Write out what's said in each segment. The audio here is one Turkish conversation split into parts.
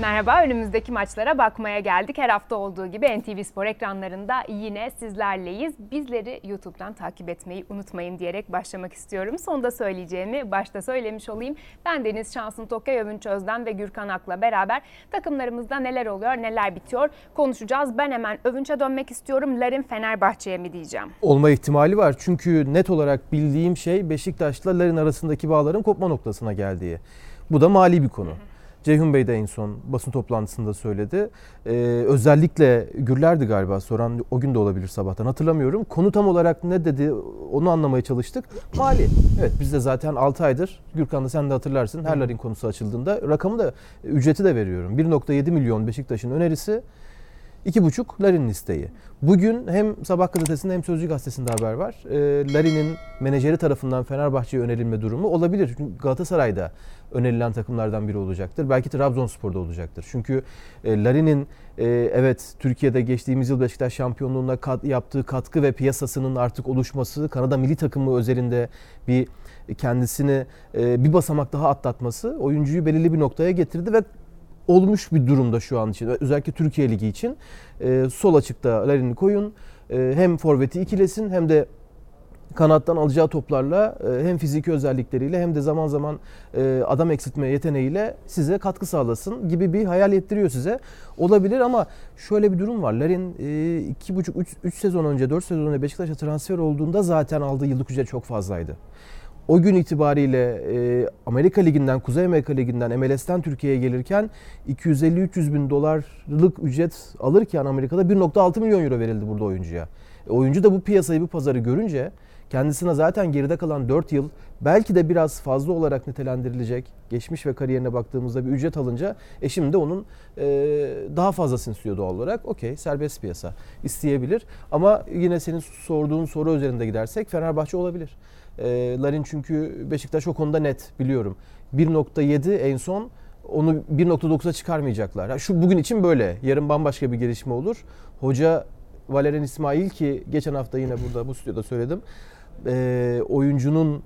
Merhaba, önümüzdeki maçlara bakmaya geldik. Her hafta olduğu gibi NTV Spor ekranlarında yine sizlerleyiz. Bizleri YouTube'dan takip etmeyi unutmayın diyerek başlamak istiyorum. Sonda söyleyeceğimi başta söylemiş olayım. Ben Deniz Şansın Tokay Övünç Özden ve Gürkan Ak'la beraber takımlarımızda neler oluyor, neler bitiyor konuşacağız. Ben hemen Övünç'e dönmek istiyorum. Larin Fenerbahçe'ye mi diyeceğim? Olma ihtimali var. Çünkü net olarak bildiğim şey Beşiktaş'la Larin arasındaki bağların kopma noktasına geldiği. Bu da mali bir konu. Hı hı. Ceyhun Bey de en son basın toplantısında söyledi. Ee, özellikle Gürler'di galiba soran o gün de olabilir sabahtan hatırlamıyorum. Konu tam olarak ne dedi onu anlamaya çalıştık. Mali. Evet biz de zaten 6 aydır Gürkan da sen de hatırlarsın Herlar'in konusu açıldığında rakamı da ücreti de veriyorum. 1.7 milyon Beşiktaş'ın önerisi. 2,5 Larin'in isteği. Bugün hem Sabah gazetesinde hem Sözcü gazetesinde haber var. E, Larin'in menajeri tarafından Fenerbahçe'ye önerilme durumu olabilir. Çünkü Galatasaray'da önerilen takımlardan biri olacaktır. Belki Trabzonspor'da olacaktır. Çünkü e, Larin'in e, evet Türkiye'de geçtiğimiz yıl Beşiktaş şampiyonluğuna kat, yaptığı katkı ve piyasasının artık oluşması, Kanada milli takımı özelinde bir kendisini e, bir basamak daha atlatması oyuncuyu belirli bir noktaya getirdi ve olmuş bir durumda şu an için. Özellikle Türkiye Ligi için. E, sol açıkta Larin'i koyun. E, hem forveti ikilesin hem de kanattan alacağı toplarla e, hem fiziki özellikleriyle hem de zaman zaman e, adam eksiltme yeteneğiyle size katkı sağlasın gibi bir hayal ettiriyor size. Olabilir ama şöyle bir durum var. Larin 2,5-3 sezon önce 4 sezon önce Beşiktaş'a transfer olduğunda zaten aldığı yıllık ücret çok fazlaydı o gün itibariyle e, Amerika Ligi'nden, Kuzey Amerika Ligi'nden, MLS'ten Türkiye'ye gelirken 250-300 bin dolarlık ücret alırken Amerika'da 1.6 milyon euro verildi burada oyuncuya. E, oyuncu da bu piyasayı, bu pazarı görünce kendisine zaten geride kalan 4 yıl belki de biraz fazla olarak nitelendirilecek geçmiş ve kariyerine baktığımızda bir ücret alınca e şimdi onun e, daha fazlasını istiyor doğal olarak. Okey serbest piyasa isteyebilir ama yine senin sorduğun soru üzerinde gidersek Fenerbahçe olabilir. E, Larin çünkü Beşiktaş o konuda net biliyorum. 1.7 en son onu 1.9'a çıkarmayacaklar. Şu bugün için böyle. Yarın bambaşka bir gelişme olur. Hoca Valerian İsmail ki geçen hafta yine burada bu stüdyoda söyledim. E, oyuncunun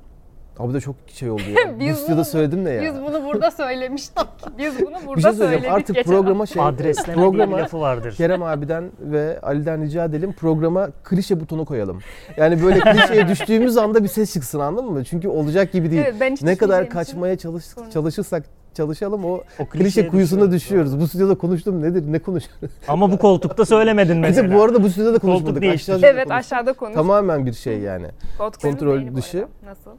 Abi de çok şey oldu ya. biz bu stüdyoda söyledim de ya. Biz bunu burada söylemiştik. Biz bunu burada bir şey söyledik. Artık programa şey adresleme programa, lafı vardır. Kerem abiden ve Ali'den rica edelim programa klişe butonu koyalım. Yani böyle klişeye düştüğümüz anda bir ses çıksın anladın mı? Çünkü olacak gibi değil. Evet, ben ne kadar kaçmaya çalış, çalışırsak çalışalım o, o klişe kuyusuna düşüyoruz. Bu stüdyoda konuştum nedir? Ne konuşuyoruz? Ama bu koltukta söylemedin mesela. Bir bu arada bu stüdyoda konuşmadık. Aşağıda evet konuştuk. aşağıda konuştuk. Tamamen bir şey yani. Kontrol dışı. Nasıl?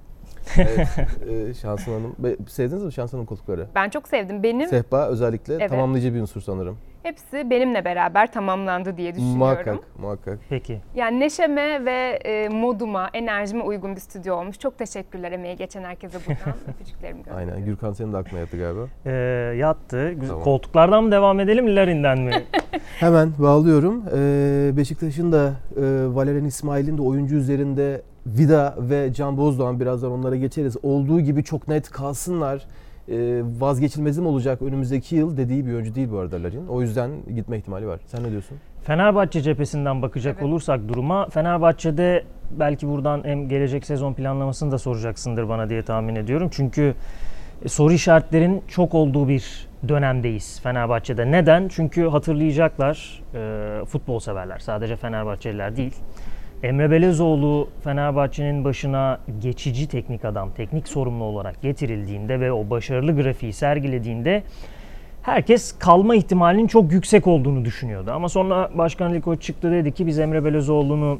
Evet, e, Şansın Hanım. Sevdiniz mi Şansın Hanım koltukları? Ben çok sevdim. Benim Sehpa özellikle evet. tamamlayıcı bir unsur sanırım. Hepsi benimle beraber tamamlandı diye düşünüyorum. Muhakkak, muhakkak. Peki. Yani neşeme ve e, moduma, enerjime uygun bir stüdyo olmuş. Çok teşekkürler emeği geçen herkese buradan öpücüklerimi gönderiyorum. Aynen. Gürkan senin de aklına yattı galiba. Ee, yattı. Tamam. Koltuklardan mı devam edelim, Larin'den mi? Hemen bağlıyorum. Ee, Beşiktaş'ın da e, Valerian İsmail'in de oyuncu üzerinde Vida ve Can Bozdoğan birazdan onlara geçeriz. Olduğu gibi çok net kalsınlar. Ee, vazgeçilmezim olacak önümüzdeki yıl dediği bir oyuncu değil bu arada Larin. O yüzden gitme ihtimali var. Sen ne diyorsun? Fenerbahçe cephesinden bakacak evet. olursak duruma Fenerbahçe'de belki buradan hem gelecek sezon planlamasını da soracaksındır bana diye tahmin ediyorum. Çünkü e, soru işaretlerin çok olduğu bir dönemdeyiz Fenerbahçe'de. Neden? Çünkü hatırlayacaklar e, futbol severler sadece Fenerbahçeliler değil. Emre Belezoğlu Fenerbahçe'nin başına geçici teknik adam, teknik sorumlu olarak getirildiğinde ve o başarılı grafiği sergilediğinde herkes kalma ihtimalinin çok yüksek olduğunu düşünüyordu. Ama sonra Başkan Ali Koç çıktı dedi ki biz Emre Belezoğlu'nu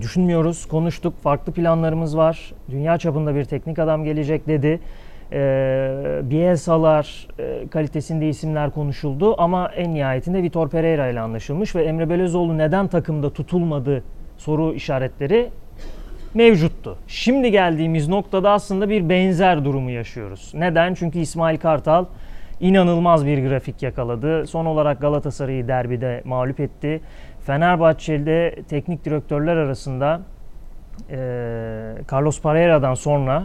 düşünmüyoruz, konuştuk, farklı planlarımız var. Dünya çapında bir teknik adam gelecek dedi. E, Bielsa'lar e, kalitesinde isimler konuşuldu ama en nihayetinde Vitor Pereira ile anlaşılmış ve Emre Belezoğlu neden takımda tutulmadı soru işaretleri mevcuttu. Şimdi geldiğimiz noktada aslında bir benzer durumu yaşıyoruz. Neden? Çünkü İsmail Kartal inanılmaz bir grafik yakaladı. Son olarak Galatasaray'ı derbide mağlup etti. Fenerbahçe'de teknik direktörler arasında e, Carlos Pereira'dan sonra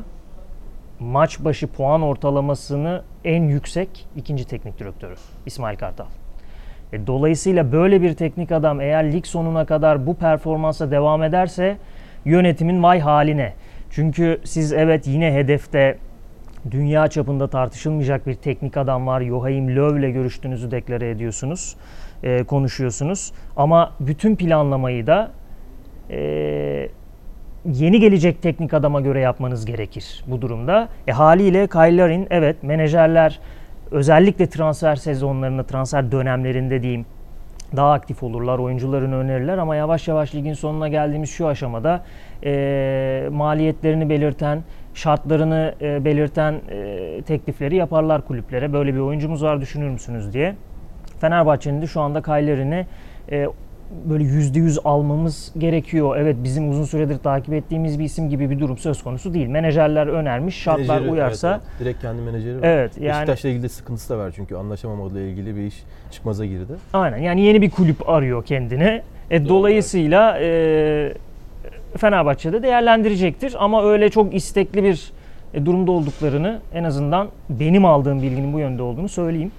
maç başı puan ortalamasını en yüksek ikinci teknik direktörü İsmail Kartal. E, dolayısıyla böyle bir teknik adam eğer lig sonuna kadar bu performansa devam ederse yönetimin vay haline. Çünkü siz evet yine hedefte dünya çapında tartışılmayacak bir teknik adam var. Joachim Löw ile görüştüğünüzü deklare ediyorsunuz, e, konuşuyorsunuz. Ama bütün planlamayı da e, yeni gelecek teknik adama göre yapmanız gerekir bu durumda. E, haliyle Kyle Larin evet menajerler özellikle transfer sezonlarında, transfer dönemlerinde diyeyim daha aktif olurlar, oyuncularını önerirler ama yavaş yavaş ligin sonuna geldiğimiz şu aşamada e, maliyetlerini belirten, şartlarını e, belirten e, teklifleri yaparlar kulüplere. Böyle bir oyuncumuz var düşünür müsünüz diye. Fenerbahçe'nin de şu anda Kayler'ini e, böyle yüzde yüz almamız gerekiyor. Evet bizim uzun süredir takip ettiğimiz bir isim gibi bir durum söz konusu değil. Menajerler önermiş, şartlar Menajeri, uyarsa. Evet, evet. Direkt kendi menajeri var. Evet yani. Beşiktaş'la ilgili sıkıntısı da var çünkü anlaşamamakla ilgili bir iş çıkmaza girdi. Aynen yani yeni bir kulüp arıyor kendine. E, dolayısıyla e, Fenerbahçe'de değerlendirecektir ama öyle çok istekli bir e, durumda olduklarını en azından benim aldığım bilginin bu yönde olduğunu söyleyeyim.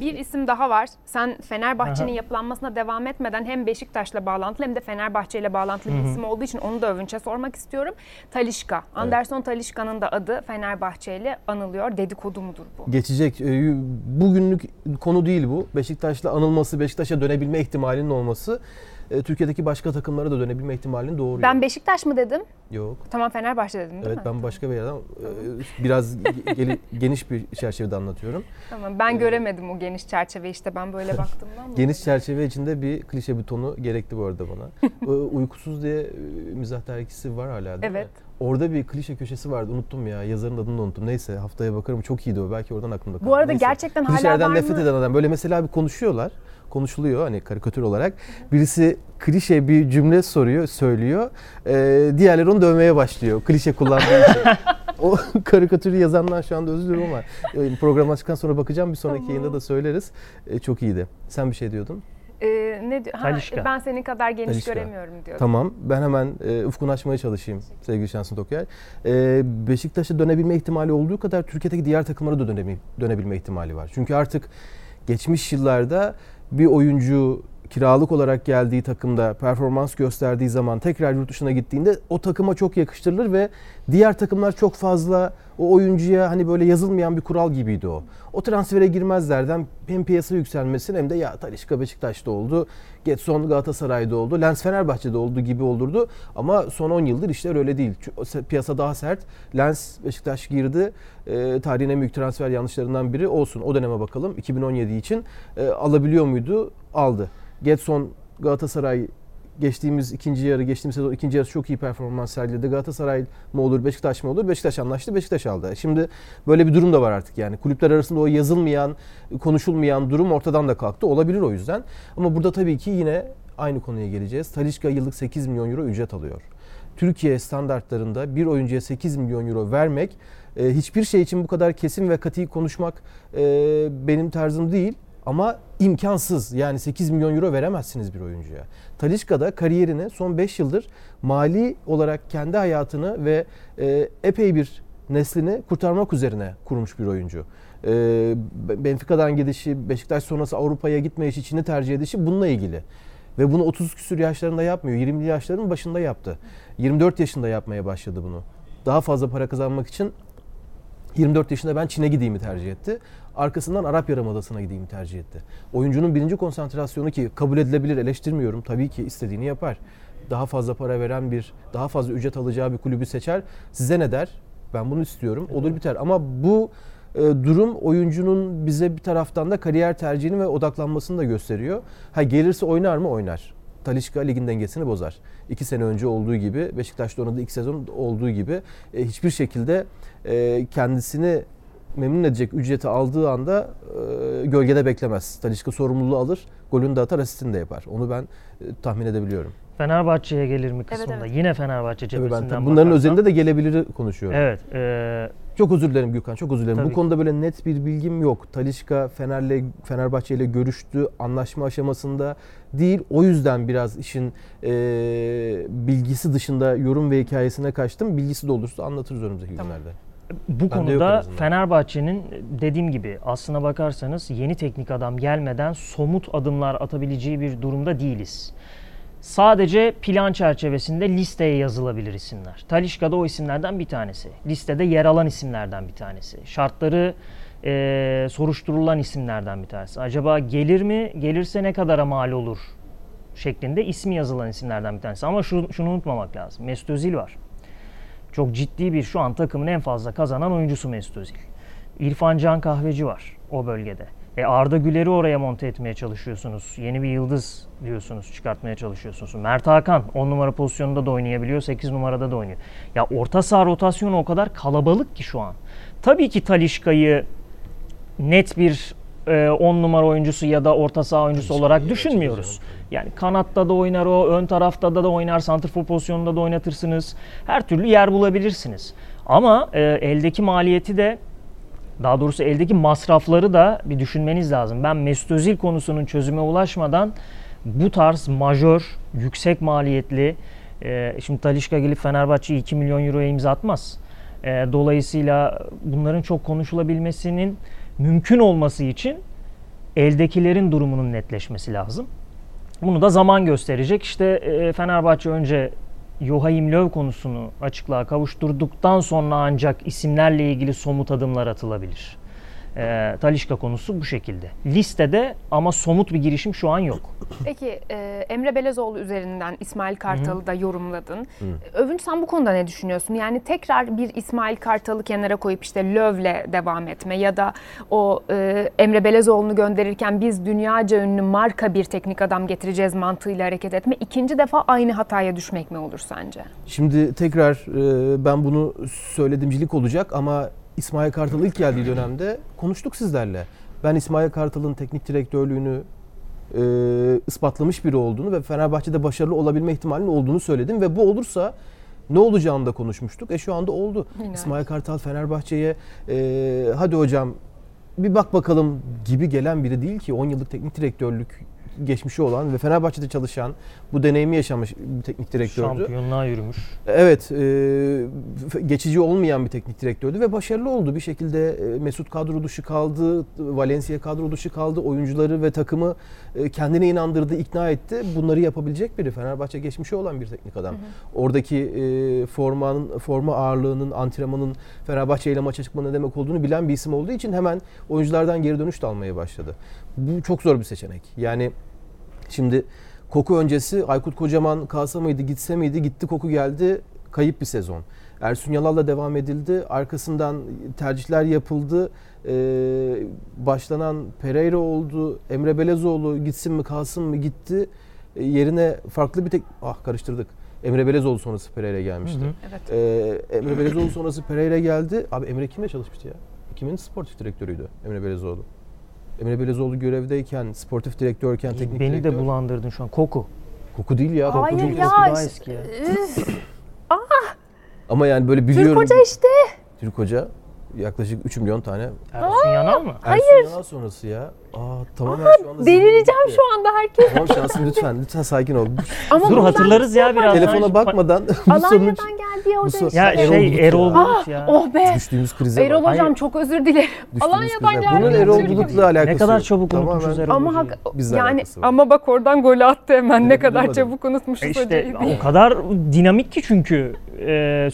Bir isim daha var. Sen Fenerbahçe'nin yapılanmasına devam etmeden hem Beşiktaş'la bağlantılı hem de Fenerbahçe ile bağlantılı bir isim olduğu için onu da övünçe sormak istiyorum. Talişka. Anderson Talişka'nın da adı Fenerbahçe ile anılıyor. Dedikodu mudur bu? Geçecek. e, Bugünlük konu değil bu. Beşiktaş'la anılması, Beşiktaş'a dönebilme ihtimalinin olması e, Türkiye'deki başka takımlara da dönebilme ihtimalini doğuruyor. Ben Beşiktaş mı dedim? Yok. Tamam Fenerbahçe dedim değil Evet mi? ben başka bir yerden e, biraz geli- geniş bir çerçevede anlatıyorum. Tamam ben göremedim o geniş çerçeve işte ben böyle baktığımdan. Geniş çerçeve içinde bir klişe bir tonu gerekti bu arada bana. E, Uykusuz diye mizah dergisi var hala değil mi? Evet. Orada bir klişe köşesi vardı unuttum ya yazarın adını da unuttum. Neyse haftaya bakarım çok iyiydi o belki oradan aklımda kaldı. Bu arada Neyse. gerçekten hala Klişelerden var nefret mı? eden adam böyle mesela bir konuşuyorlar. Konuşuluyor hani karikatür olarak. Birisi klişe bir cümle soruyor, söylüyor. Ee, diğerleri onu dövmeye başlıyor. Klişe kullandığı için. o karikatürü yazanlar şu anda özür diliyorum ama e, programdan çıktıktan sonra bakacağım. Bir sonraki Tamam. yayında da söyleriz. E, çok iyiydi. Sen bir şey diyordun. Ee, ne diyor? Ha, Talişka. ben senin kadar geniş Talişka. göremiyorum diyor. Tamam. Ben hemen e, ufkunu açmaya çalışayım sevgili Şansın Tokyay. E, Beşiktaş'a dönebilme ihtimali olduğu kadar Türkiye'deki diğer takımlara da döneme, dönebilme ihtimali var. Çünkü artık geçmiş yıllarda bir oyuncu kiralık olarak geldiği takımda performans gösterdiği zaman tekrar yurt dışına gittiğinde o takıma çok yakıştırılır ve diğer takımlar çok fazla o oyuncuya hani böyle yazılmayan bir kural gibiydi o. O transfere girmezlerden hem piyasa yükselmesin hem de ya Talişka Beşiktaş'ta oldu, Getson Galatasaray'da oldu, Lens Fenerbahçe'de oldu gibi olurdu. Ama son 10 yıldır işler öyle değil. Piyasa daha sert. Lens Beşiktaş girdi. E, tarihin büyük transfer yanlışlarından biri olsun. O döneme bakalım. 2017 için e, alabiliyor muydu? Aldı. Getson Galatasaray geçtiğimiz ikinci yarı, geçtiğimiz sezon ikinci yarısı çok iyi performans sergiledi. Galatasaray mı olur, Beşiktaş mı olur? Beşiktaş anlaştı, Beşiktaş aldı. Şimdi böyle bir durum da var artık yani. Kulüpler arasında o yazılmayan, konuşulmayan durum ortadan da kalktı. Olabilir o yüzden. Ama burada tabii ki yine aynı konuya geleceğiz. Talişka yıllık 8 milyon euro ücret alıyor. Türkiye standartlarında bir oyuncuya 8 milyon euro vermek e, hiçbir şey için bu kadar kesin ve katı konuşmak e, benim tarzım değil. Ama imkansız. Yani 8 milyon euro veremezsiniz bir oyuncuya. Talişka da kariyerini son 5 yıldır mali olarak kendi hayatını ve e, epey bir neslini kurtarmak üzerine kurmuş bir oyuncu. E, Benfica'dan gidişi, Beşiktaş sonrası Avrupa'ya gitme işi, Çin'i tercih edişi bununla ilgili. Ve bunu 30 küsür yaşlarında yapmıyor. 20'li yaşların başında yaptı. 24 yaşında yapmaya başladı bunu. Daha fazla para kazanmak için 24 yaşında ben Çin'e gideyimi tercih etti. Arkasından Arap Yarımadası'na gideyimi tercih etti. Oyuncunun birinci konsantrasyonu ki kabul edilebilir eleştirmiyorum. Tabii ki istediğini yapar. Daha fazla para veren bir, daha fazla ücret alacağı bir kulübü seçer. Size ne der? Ben bunu istiyorum. Olur biter. Ama bu e, durum oyuncunun bize bir taraftan da kariyer tercihini ve odaklanmasını da gösteriyor. Ha gelirse oynar mı? Oynar. Talişka ligin dengesini bozar. İki sene önce olduğu gibi, Beşiktaş'ta oynadığı ilk sezon olduğu gibi e, hiçbir şekilde e, kendisini memnun edecek ücreti aldığı anda e, gölgede beklemez. Talişka sorumluluğu alır, golünü de atar, asistini de yapar. Onu ben e, tahmin edebiliyorum. Fenerbahçe'ye gelir mi kısmında? evet. Yine Fenerbahçe ben cephesinden tabii bunların bakarsam- özelinde de gelebiliri konuşuyorum. Evet. e, Çok özür dilerim Gürkan, çok özür dilerim. Tabii Bu ki. konuda böyle net bir bilgim yok. Talişka Fener'le Fenerbahçe ile görüştü, anlaşma aşamasında değil. O yüzden biraz işin e, bilgisi dışında yorum ve hikayesine kaçtım. Bilgisi de olursa anlatırız önümüzdeki Tamam. günlerde. Bu yok en konuda azından. Fenerbahçe'nin dediğim gibi aslına bakarsanız yeni teknik adam gelmeden somut adımlar atabileceği bir durumda değiliz. sadece plan çerçevesinde listeye yazılabilir isimler. Talişka da o isimlerden bir tanesi. Listede yer alan isimlerden bir tanesi. Şartları e, soruşturulan isimlerden bir tanesi. Acaba gelir mi? Gelirse ne kadara mal olur? Şeklinde ismi yazılan isimlerden bir tanesi. Ama şu, şunu unutmamak lazım. Mesut Özil var. Çok ciddi bir şu an takımın en fazla kazanan oyuncusu Mesut Özil. İrfan Can Kahveci var o bölgede. E Arda Güler'i oraya monte etmeye çalışıyorsunuz. Yeni bir yıldız diyorsunuz, çıkartmaya çalışıyorsunuz. Mert Hakan 10 numara pozisyonunda da oynayabiliyor, 8 numarada da oynuyor. Ya orta saha rotasyonu o kadar kalabalık ki şu an. Tabii ki Talişka'yı net bir 10 e, numara oyuncusu ya da orta saha oyuncusu olarak düşünmüyoruz. Yani kanatta da oynar o, ön tarafta da da oynar, santrfor pozisyonunda da oynatırsınız. Her türlü yer bulabilirsiniz. Ama e, eldeki maliyeti de daha doğrusu eldeki masrafları da bir düşünmeniz lazım. Ben Mesut Özil konusunun çözüme ulaşmadan bu tarz majör, yüksek maliyetli, e, şimdi Talişka gelip Fenerbahçe 2 milyon euroya imza atmaz. E, dolayısıyla bunların çok konuşulabilmesinin mümkün olması için eldekilerin durumunun netleşmesi lazım. Bunu da zaman gösterecek. İşte e, Fenerbahçe önce Joachim Löw konusunu açıklığa kavuşturduktan sonra ancak isimlerle ilgili somut adımlar atılabilir. E, Talişka konusu bu şekilde. Listede ama somut bir girişim şu an yok. Peki e, Emre Belezoğlu üzerinden İsmail Kartal'ı da yorumladın. Hı. Övünç sen bu konuda ne düşünüyorsun? Yani tekrar bir İsmail Kartal'ı kenara koyup işte Löv'le devam etme ya da o e, Emre Belezoğlu'nu gönderirken biz dünyaca ünlü marka bir teknik adam getireceğiz mantığıyla hareket etme. İkinci defa aynı hataya düşmek mi olur sence? Şimdi tekrar e, ben bunu söyledimcilik olacak ama İsmail Kartal ilk geldiği dönemde konuştuk sizlerle. Ben İsmail Kartal'ın teknik direktörlüğünü e, ispatlamış biri olduğunu ve Fenerbahçe'de başarılı olabilme ihtimalinin olduğunu söyledim ve bu olursa ne olacağını da konuşmuştuk. E şu anda oldu. Yine. İsmail Kartal Fenerbahçe'ye e, hadi hocam bir bak bakalım gibi gelen biri değil ki 10 yıllık teknik direktörlük geçmişi olan ve Fenerbahçe'de çalışan, bu deneyimi yaşamış bir teknik direktördü. Şampiyonluğa yürümüş. Evet, e, geçici olmayan bir teknik direktördü ve başarılı oldu. Bir şekilde e, Mesut kadro dışı kaldı, Valencia kadro dışı kaldı. Oyuncuları ve takımı e, kendine inandırdı, ikna etti. Bunları yapabilecek biri. Fenerbahçe geçmişi olan bir teknik adam. Hı hı. Oradaki e, formanın, forma ağırlığının, antrenmanın Fenerbahçe ile maça çıkma ne demek olduğunu bilen bir isim olduğu için hemen oyunculardan geri dönüş de almaya başladı. Bu çok zor bir seçenek. Yani Şimdi Koku öncesi Aykut Kocaman kalsa mıydı gitse miydi gitti Koku geldi kayıp bir sezon. Ersun Yalal'la devam edildi. Arkasından tercihler yapıldı. Ee, başlanan Pereira oldu. Emre Belezoğlu gitsin mi kalsın mı gitti. Ee, yerine farklı bir tek... Ah karıştırdık. Emre Belezoğlu sonrası Pereira gelmişti. Hı hı. Evet. Ee, Emre Belezoğlu sonrası Pereira geldi. Abi Emre kimle çalışmıştı ya? Kimin sportif direktörüydü Emre Belezoğlu? Emre Belezoğlu görevdeyken, sportif direktörken, teknik Beni direktör. de bulandırdın şu an. Koku. Koku değil ya. Hayır Koku değil. ya. Koku daha eski ya. ah. Ama yani böyle biliyorum. Türk Hoca işte. Türk Hoca yaklaşık 3 milyon tane. Ersun Yanal mı? Hayır. Ersun Yanal sonrası ya. Aa tamam Aa, şu anda delireceğim şu anda herkes. Tamam şansım lütfen lütfen sakin ol. Ama Dur hatırlarız ya biraz. Telefona bakmadan bu Alanya'dan geldi ya hoca. Ya şey Erol Bulut ya. Oh be. Düştüğümüz krize Erol bak. hocam çok özür dilerim. Alanya'dan geldi. Bunun Erol Bulut'la alakası Ne kadar çabuk unutmuşuz Erol Ama hak, yani ama bak oradan gol attı hemen ne kadar çabuk unutmuşuz e hocayı. O kadar dinamik ki çünkü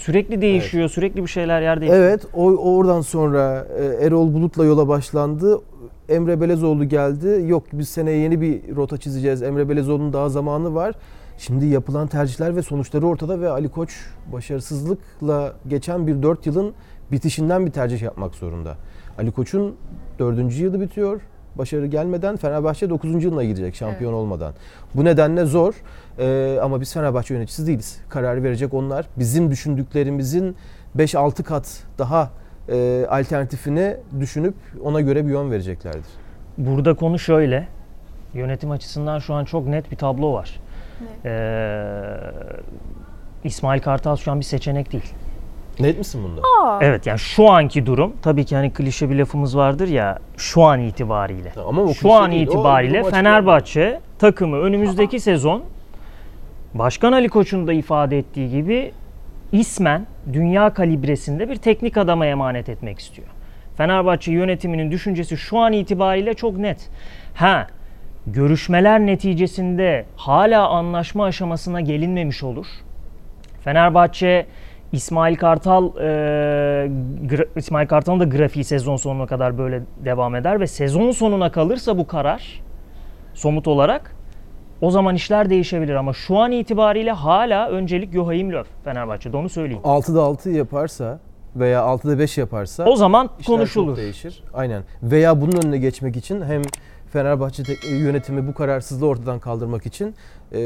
sürekli değişiyor, sürekli bir şeyler yer değişiyor. Evet, oradan sonra Erol Bulut'la yola başlandı. Emre Belezoğlu geldi. Yok biz seneye yeni bir rota çizeceğiz. Emre Belezoğlu'nun daha zamanı var. Şimdi yapılan tercihler ve sonuçları ortada ve Ali Koç başarısızlıkla geçen bir 4 yılın bitişinden bir tercih yapmak zorunda. Ali Koç'un 4. yılı bitiyor. Başarı gelmeden Fenerbahçe 9. yılına girecek şampiyon evet. olmadan. Bu nedenle zor ee, ama biz Fenerbahçe yöneticisi değiliz. Karar verecek onlar. Bizim düşündüklerimizin 5-6 kat daha e, alternatifini düşünüp ona göre bir yön vereceklerdir. Burada konu şöyle. Yönetim açısından şu an çok net bir tablo var. Ee, İsmail Kartal şu an bir seçenek değil. Net misin bunda? Aa. Evet yani şu anki durum tabii ki hani klişe bir lafımız vardır ya şu an itibariyle. Ama şu an değil, itibariyle Fenerbahçe takımı önümüzdeki Aha. sezon Başkan Ali Koç'un da ifade ettiği gibi ismen dünya kalibresinde bir teknik adama emanet etmek istiyor. Fenerbahçe yönetiminin düşüncesi şu an itibariyle çok net. Ha görüşmeler neticesinde hala anlaşma aşamasına gelinmemiş olur. Fenerbahçe İsmail Kartal e, İsmail Kartal'ın da grafiği sezon sonuna kadar böyle devam eder ve sezon sonuna kalırsa bu karar somut olarak o zaman işler değişebilir ama şu an itibariyle hala öncelik Joachim Löw Fenerbahçe'de onu söyleyeyim. 6'da 6 yaparsa veya 6'da 5 yaparsa O zaman konuşulur. değişir. Aynen. Veya bunun önüne geçmek için hem Fenerbahçe yönetimi bu kararsızlığı ortadan kaldırmak için e,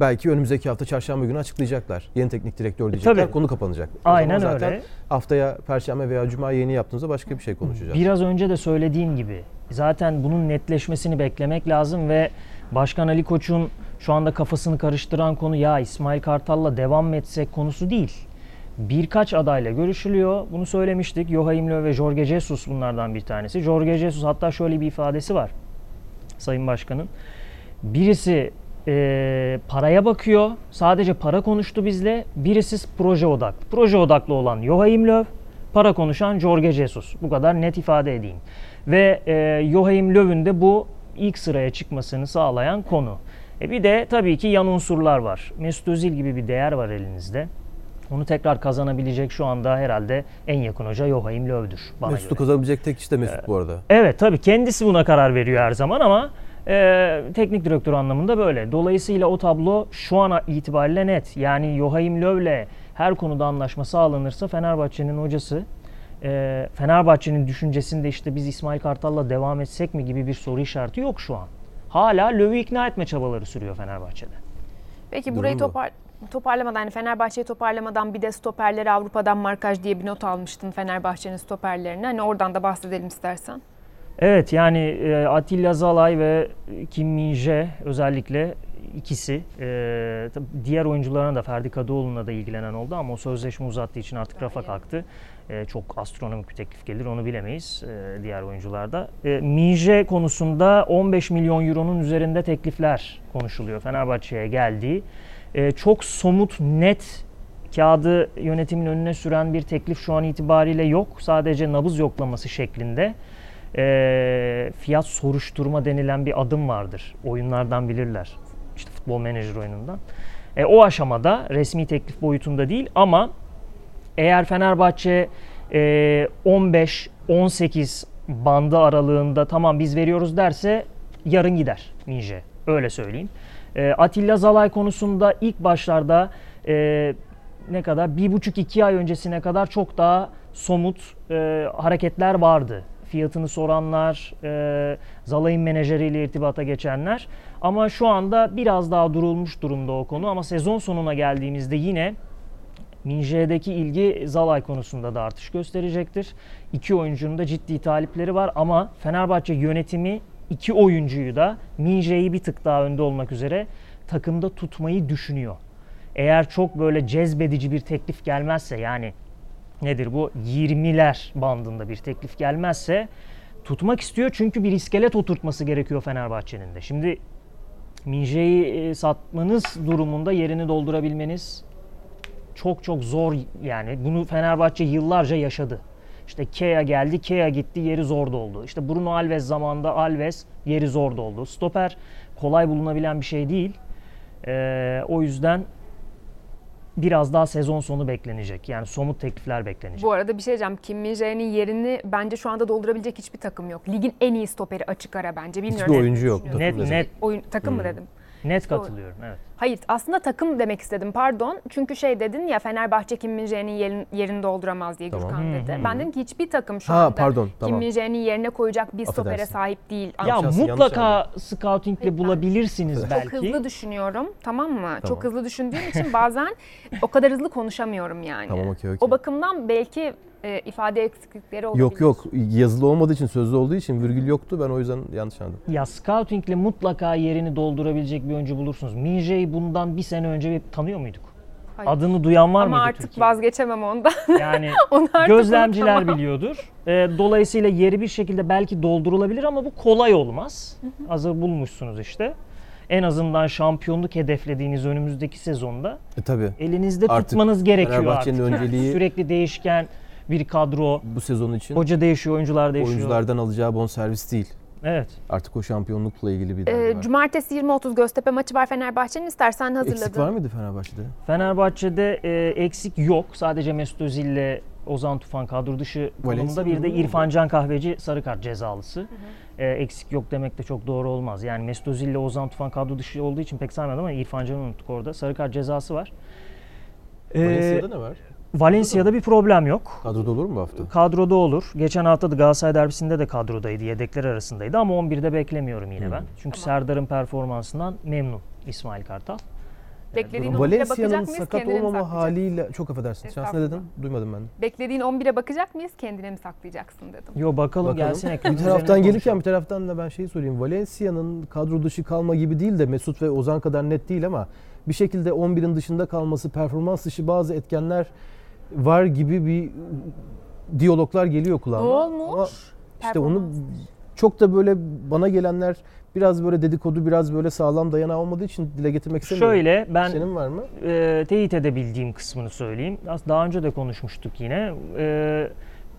belki önümüzdeki hafta çarşamba günü açıklayacaklar. Yeni teknik direktör diyecekler. tabii. Konu kapanacak. O Aynen zaten öyle. Haftaya perşembe veya cuma yeni yaptığımızda başka bir şey konuşacağız. Biraz önce de söylediğim gibi zaten bunun netleşmesini beklemek lazım ve Başkan Ali Koç'un şu anda kafasını karıştıran konu ya İsmail Kartal'la devam mı etsek konusu değil. Birkaç adayla görüşülüyor. Bunu söylemiştik. Joachim Löw ve Jorge Jesus bunlardan bir tanesi. Jorge Jesus hatta şöyle bir ifadesi var. Sayın Başkan'ın. Birisi e, paraya bakıyor. Sadece para konuştu bizle. Birisi proje odaklı. Proje odaklı olan Joachim Löw, para konuşan Jorge Jesus. Bu kadar net ifade edeyim. Ve e, Joachim Löw'ün de bu ilk sıraya çıkmasını sağlayan konu. E bir de tabii ki yan unsurlar var. Mesut Özil gibi bir değer var elinizde. Onu tekrar kazanabilecek şu anda herhalde en yakın hoca Joachim Löw'dür Mesut'u kazanabilecek tek kişi de Mesut bu arada. Evet tabii kendisi buna karar veriyor her zaman ama e, teknik direktör anlamında böyle. Dolayısıyla o tablo şu an itibariyle net. Yani Joachim Löw'le her konuda anlaşma sağlanırsa Fenerbahçe'nin hocası e, Fenerbahçe'nin düşüncesinde işte biz İsmail Kartal'la devam etsek mi gibi bir soru işareti yok şu an. Hala Löw'ü ikna etme çabaları sürüyor Fenerbahçe'de. Peki burayı bu. topar toparlamadan yani Fenerbahçe'yi toparlamadan bir de stoperleri Avrupa'dan markaj diye bir not almıştın Fenerbahçe'nin stoperlerine. Hani oradan da bahsedelim istersen. Evet yani e, Atilla Zalay ve Kim Min-jae özellikle ikisi e, diğer oyuncularına da Ferdi Kadıoğlu'na da ilgilenen oldu ama o sözleşme uzattığı için artık rafa kalktı. E, çok astronomik bir teklif gelir onu bilemeyiz e, diğer oyuncularda. E, Min-jae konusunda 15 milyon euronun üzerinde teklifler konuşuluyor Fenerbahçe'ye geldiği. E, çok somut net kağıdı yönetimin önüne süren bir teklif şu an itibariyle yok. Sadece nabız yoklaması şeklinde e, fiyat soruşturma denilen bir adım vardır. Oyunlardan bilirler. İşte futbol menajer oyunundan. E, o aşamada resmi teklif boyutunda değil ama eğer Fenerbahçe e, 15-18 bandı aralığında tamam biz veriyoruz derse yarın gider Minje. Öyle söyleyeyim. E, Atilla Zalay konusunda ilk başlarda e, ne kadar bir buçuk iki ay öncesine kadar çok daha somut e, hareketler vardı. Fiyatını soranlar, e, Zalay'ın menajeriyle irtibata geçenler. Ama şu anda biraz daha durulmuş durumda o konu. Ama sezon sonuna geldiğimizde yine Minje'deki ilgi Zalay konusunda da artış gösterecektir. İki oyuncunun da ciddi talipleri var ama Fenerbahçe yönetimi iki oyuncuyu da Minje'yi bir tık daha önde olmak üzere takımda tutmayı düşünüyor. Eğer çok böyle cezbedici bir teklif gelmezse yani nedir bu 20'ler bandında bir teklif gelmezse tutmak istiyor çünkü bir iskelet oturtması gerekiyor Fenerbahçe'nin de. Şimdi Minje'yi e, satmanız durumunda yerini doldurabilmeniz çok çok zor yani bunu Fenerbahçe yıllarca yaşadı. İşte Kea geldi, Kea gitti, yeri zor doldu. İşte Bruno Alves zamanında Alves yeri zor doldu. Stoper kolay bulunabilen bir şey değil. Ee, o yüzden biraz daha sezon sonu beklenecek. Yani somut teklifler beklenecek. Bu arada bir şey diyeceğim. Kim Min-jae'nin yerini bence şu anda doldurabilecek hiçbir takım yok. Ligin en iyi stoperi açık ara bence. Bilmiyorum. Hiçbir oyuncu yok. net net Oyun, takım mı dedim? net katılıyorum. Evet. Hayır aslında takım demek istedim pardon. Çünkü şey dedin ya Fenerbahçe Kim Min-jae'nin yerin, yerini dolduramaz diye Tamam. Gürkan dedi. Ben dedim ki hiçbir takım şu Ha, anda pardon, Kim tamam. Min-jae'nin yerine koyacak bir stopere Affedersin. sahip değil. Ya Yanlış- mutlaka scoutingle bulabilirsiniz Çok belki. hızlı düşünüyorum tamam mı? Tamam. Çok hızlı düşündüğüm için bazen o kadar hızlı konuşamıyorum yani. Tamam, okey, okey. O bakımdan belki e, ifade eksiklikleri olabilir. Yok yok yazılı olmadığı için sözlü olduğu için virgül yoktu ben o yüzden yanlış anladım. Ya scoutingle mutlaka yerini doldurabilecek bir oyuncu bulursunuz. Minje'yi bundan bir sene önce bir tanıyor muyduk? Hayır. Adını duyan var Ama mıydı artık Türkiye'de? vazgeçemem ondan. Yani Onu artık gözlemciler unutamam. biliyordur. Ee, dolayısıyla yeri bir şekilde belki doldurulabilir ama bu kolay olmaz. Hazır bulmuşsunuz işte. En azından şampiyonluk hedeflediğiniz önümüzdeki sezonda E tabi elinizde Artık tutmanız gerekiyor artık. önceliği- Sürekli değişken bir kadro. bu sezon için Hoca değişiyor, oyuncular değişiyor. oyunculardan alacağı bonservis değil. Evet. Artık o şampiyonlukla ilgili bir derdi Ee, var. Cumartesi 20.30 Göztepe maçı var Fenerbahçe'nin. İstersen hazırladın. Eksik var mıydı Fenerbahçe'de? Fenerbahçe'de e, eksik yok. Sadece Mesut Özil ile Ozan Tufan kadro dışı konumunda bir de? İrfan Can Kahveci sarı kart cezalısı. E, eksik yok demek de çok doğru olmaz. Yani Mesut Özil ile Ozan Tufan kadro dışı olduğu için pek saymadım ama İrfan Can'ı unuttuk orada. Sarı kart cezası var. Valencia'da ne var? Valencia'da bir problem yok. Kadroda olur mu bu hafta? Kadroda olur. Geçen hafta da Galatasaray derbisinde de kadrodaydı. Yedekler arasındaydı ama 11'de beklemiyorum yine Hmm. ben. Çünkü Tamam. Serdar'ın performansından memnun İsmail Kartal. Beklediğin 11'e bakacak Valencia'nın mıyız? sakat olmama haliyle çok affedersin. Şans ne dedin? Duymadım ben. Beklediğin 11'e bakacak mıyız? Kendine mi saklayacaksın dedim. Yo bakalım, Bakalım. gelsin Bir taraftan gelirken bir taraftan da ben şeyi sorayım. Valencia'nın kadro dışı kalma gibi değil de Mesut ve Ozan kadar net değil ama bir şekilde 11'in dışında kalması, performans dışı bazı etkenler var gibi bir diyaloglar geliyor kulağıma. Ne olmuş? Ama işte onu çok da böyle bana gelenler biraz böyle dedikodu, biraz böyle sağlam dayanağı olmadığı için dile getirmek istemiyorum. Şöyle ben Senin var mı? e, teyit edebildiğim kısmını söyleyeyim. Daha önce de konuşmuştuk yine. E,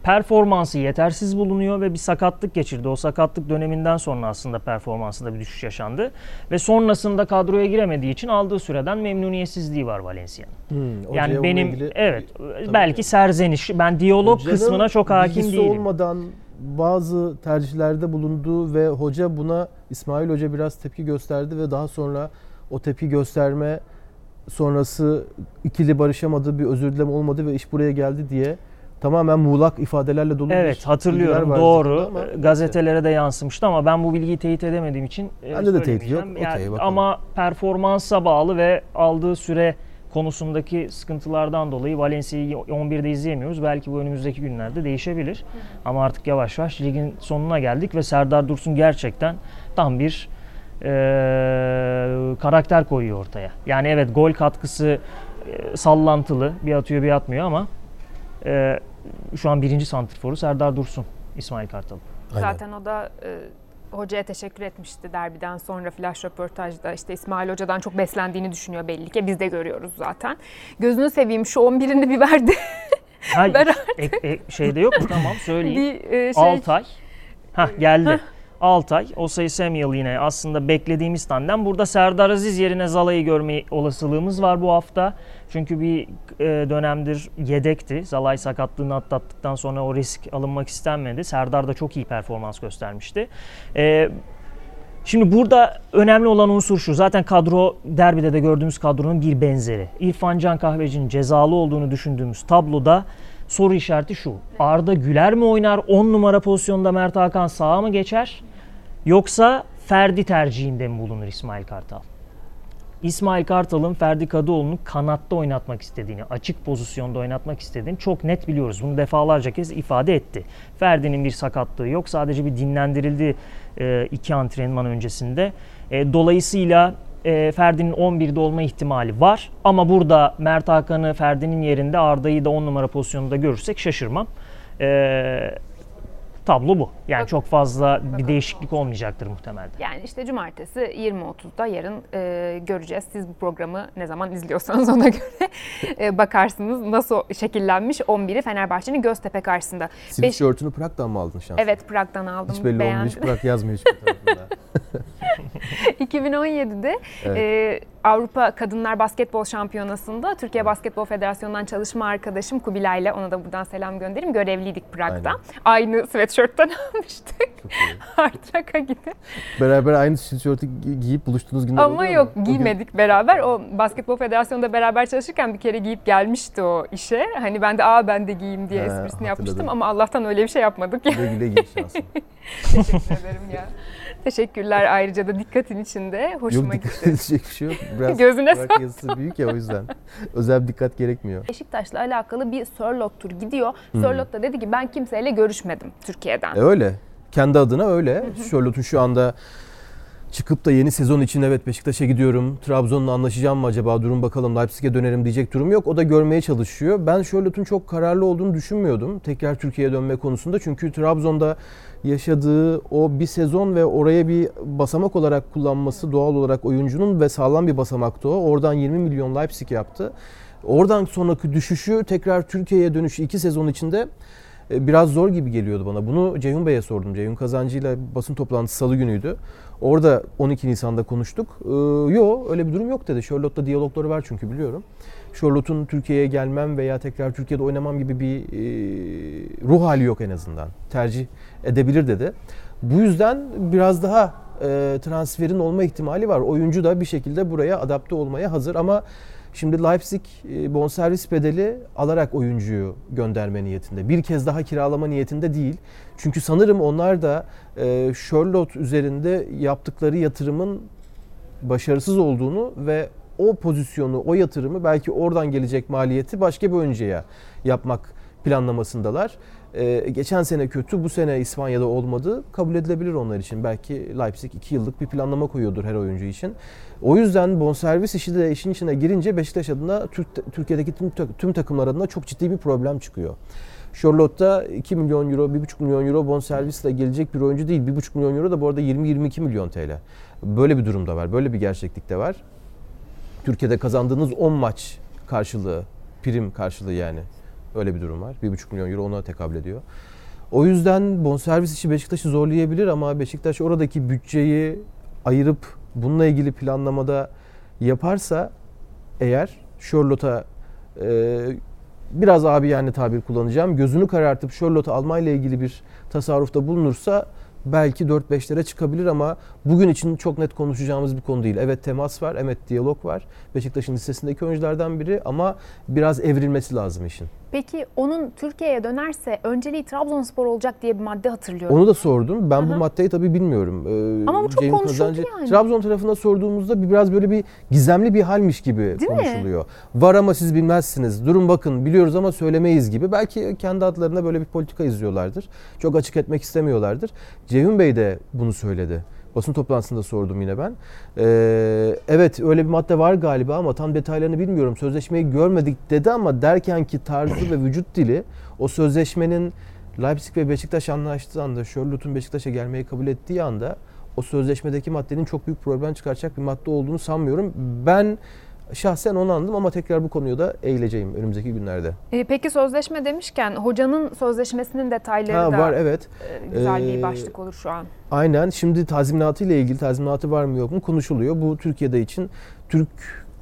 performansı yetersiz bulunuyor ve bir sakatlık geçirdi. O sakatlık döneminden sonra aslında performansında bir düşüş yaşandı. Ve sonrasında kadroya giremediği için aldığı süreden memnuniyetsizliği var Valencia'nın. Hmm, Yani benim ilgili- evet belki serzeniş ben diyalog Hocanın kısmına çok hakim değilim. olmadan bazı tercihlerde bulundu ve hoca buna İsmail Hoca biraz tepki gösterdi ve daha sonra o tepki gösterme sonrası ikili barışamadı, bir özür dileme olmadı ve iş buraya geldi diye tamamen muğlak ifadelerle dolu Evet hatırlıyorum doğru. ama Gazetelere de yansımıştı ama ben bu bilgiyi teyit edemediğim için e, Bende de teyit yok. Yani bakalım. ama performansa bağlı ve aldığı süre konusundaki sıkıntılardan dolayı Valencia'yı 11'de izleyemiyoruz. Belki bu önümüzdeki günlerde değişebilir. Ama artık yavaş yavaş ligin sonuna geldik ve Serdar Dursun gerçekten tam bir e, karakter koyuyor ortaya. Yani evet gol katkısı e, sallantılı. Bir atıyor bir atmıyor ama e, şu an birinci santrforu Serdar Dursun. İsmail Kartal. Aynen. Zaten o da e, hocaya teşekkür etmişti derbiden sonra flash röportajda. işte İsmail Hoca'dan çok beslendiğini düşünüyor belli ki. Biz de görüyoruz zaten. Gözünü seveyim şu 11'ini bir verdi. Ha, Ben ek- ek- şeyde yok mu? Tamam söyleyeyim. bir e, şey Altay. Hah geldi. Altay, Osay Samuel yine aslında beklediğimiz tandem. Burada Serdar Aziz yerine Zala'yı görme olasılığımız var bu hafta. Çünkü bir e, dönemdir yedekti. Zalay sakatlığını atlattıktan sonra o risk alınmak istenmedi. Serdar da çok iyi performans göstermişti. E, Şimdi burada önemli olan unsur şu. Zaten kadro derbide de gördüğümüz kadronun bir benzeri. İrfan Can Kahveci'nin cezalı olduğunu düşündüğümüz tabloda soru işareti şu. Arda Güler mi oynar? 10 numara pozisyonda Mert Hakan sağa mı geçer? Yoksa Ferdi tercihinde mi bulunur İsmail Kartal? İsmail Kartal'ın Ferdi Kadıoğlu'nu kanatta oynatmak istediğini, açık pozisyonda oynatmak istediğini çok net biliyoruz. Bunu defalarca kez ifade etti. Ferdi'nin bir sakatlığı yok. Sadece bir dinlendirildi e, iki antrenman öncesinde. E, dolayısıyla e, Ferdi'nin 11'de olma ihtimali var. Ama burada Mert Hakan'ı Ferdi'nin yerinde Arda'yı da 10 numara pozisyonunda görürsek şaşırmam. Tablo bu. Yani Bak- çok fazla bir değişiklik olmayacaktır muhtemelen. Yani işte cumartesi 20.30'da yarın e, göreceğiz. Siz bu programı ne zaman izliyorsanız ona göre e, bakarsınız nasıl şekillenmiş 11'i Fenerbahçe'nin Göztepe karşısında. Sivil Beş- tişörtünü Prag'dan mı aldın şans? Evet Prag'dan aldım. Hiç belli olmuyor. beğendim. Hiç Prag yazmıyor hiçbir tarafında. 2017'de Evet. e, Avrupa Kadınlar Basketbol Şampiyonası'nda Türkiye Basketbol Federasyonu'ndan çalışma arkadaşım Kubilay'la ona da buradan selam göndereyim. Görevliydik Prag'da. Aynen. Aynı sweatshirt'ten almıştık. Artrak'a gidip. Beraber aynı tişörtü gi- giyip buluştuğunuz günler Ama mu? yok gün- giymedik beraber. O Basketbol Federasyonu'nda beraber çalışırken bir kere giyip gelmişti o işe. Hani ben de aa ben de giyeyim diye He, esprisini hatırladım. yapmıştım ama Allah'tan öyle bir şey yapmadık. Güle güle giy şansın. Teşekkür ederim ya. Teşekkürler ayrıca da dikkatin içinde. Hoşuma Yok gitti. dikkat edecek bir şey yok. Biraz Gözüne Prag yazısı büyük ya o yüzden. Özel bir dikkat gerekmiyor. Beşiktaş'la alakalı bir Sörlot tur gidiyor. Sörlot da dedi ki ben kimseyle görüşmedim Türkiye'den. E öyle. Kendi adına öyle. Charlotte'un şu anda çıkıp da yeni sezon için evet Beşiktaş'a gidiyorum. Trabzon'la anlaşacağım mı acaba? Durun bakalım Leipzig'e dönerim diyecek durum yok. O da görmeye çalışıyor. Ben Charlotte'un çok kararlı olduğunu düşünmüyordum. Tekrar Türkiye'ye dönme konusunda. Çünkü Trabzon'da yaşadığı o bir sezon ve oraya bir basamak olarak kullanması doğal olarak oyuncunun ve sağlam bir basamaktı o. Oradan 20 milyon Leipzig yaptı. Oradan sonraki düşüşü tekrar Türkiye'ye dönüşü iki sezon içinde e, biraz zor gibi geliyordu bana. Bunu Ceyhun Bey'e sordum. Ceyhun Kazancı ile basın toplantısı salı günüydü. Orada 12 Nisan'da konuştuk. Ee, yo öyle bir durum yok dedi. Charlotte'la diyalogları var çünkü biliyorum. Charlotte'un Türkiye'ye gelmem veya tekrar Türkiye'de oynamam gibi bir e, ruh hali yok en azından. Tercih edebilir dedi. Bu yüzden biraz daha e, transferin olma ihtimali var. Oyuncu da bir şekilde buraya adapte olmaya hazır ama şimdi Leipzig e, bonservis bedeli alarak oyuncuyu gönderme niyetinde. Bir kez daha kiralama niyetinde değil. Çünkü sanırım onlar da e, Charlotte üzerinde yaptıkları yatırımın başarısız olduğunu ve o pozisyonu, o yatırımı belki oradan gelecek maliyeti başka bir oyuncuya yapmak planlamasındalar. Ee, geçen sene kötü, bu sene İspanya'da olmadı. Kabul edilebilir onlar için. Belki Leipzig 2 yıllık bir planlama koyuyordur her oyuncu için. O yüzden bonservis işi de işin içine girince Beşiktaş adına Türk, Türkiye'deki tüm, tüm takımlar adına çok ciddi bir problem çıkıyor. Charlotte'da 2 milyon euro, 1,5 milyon euro bonservisle gelecek bir oyuncu değil. 1,5 milyon euro da bu arada 20-22 milyon TL. Böyle bir durumda var. Böyle bir gerçeklik de var. Türkiye'de kazandığınız 10 maç karşılığı, prim karşılığı yani. Öyle bir durum var. 1,5 milyon euro ona tekabül ediyor. O yüzden bonservis işi Beşiktaş'ı zorlayabilir ama Beşiktaş oradaki bütçeyi ayırıp bununla ilgili planlamada yaparsa eğer Charlotte'a e, biraz abi yani tabir kullanacağım. Gözünü karartıp Charlotte'u almayla ilgili bir tasarrufta bulunursa belki 4-5'lere çıkabilir ama bugün için çok net konuşacağımız bir konu değil. Evet temas var, evet diyalog var. Beşiktaş'ın listesindeki oyunculardan biri ama biraz evrilmesi lazım işin. Peki onun Türkiye'ye dönerse önceliği Trabzonspor olacak diye bir madde hatırlıyorum. Onu da sordum. Ben Hı-hı. bu maddeyi tabii bilmiyorum. Ee, Ama bu çok Ceyhun konuşuldu Kazancı, yani. Trabzon tarafına sorduğumuzda biraz böyle bir gizemli bir halmiş gibi Değil konuşuluyor. Mi? Var ama siz bilmezsiniz. Durun bakın biliyoruz ama söylemeyiz gibi. Belki kendi adlarına böyle bir politika izliyorlardır. Çok açık etmek istemiyorlardır. Ceyhun Bey de bunu söyledi. Basın toplantısında sordum yine ben. Ee, evet öyle bir madde var galiba ama tam detaylarını bilmiyorum. Sözleşmeyi görmedik dedi ama derken ki tarzı ve vücut dili o sözleşmenin Leipzig ve Beşiktaş anlaştığı anda, Charlotte'un Beşiktaş'a gelmeyi kabul ettiği anda o sözleşmedeki maddenin çok büyük problem çıkaracak bir madde olduğunu sanmıyorum. Ben Şahsen onu anladım ama tekrar bu konuyu da eğileceğim önümüzdeki günlerde. E, peki sözleşme demişken hocanın sözleşmesinin detayları ha, da var evet. E, güzel bir ee, başlık olur şu an. Aynen. Şimdi tazminatı ile ilgili tazminatı var mı yok mu konuşuluyor. Bu Türkiye'de için Türk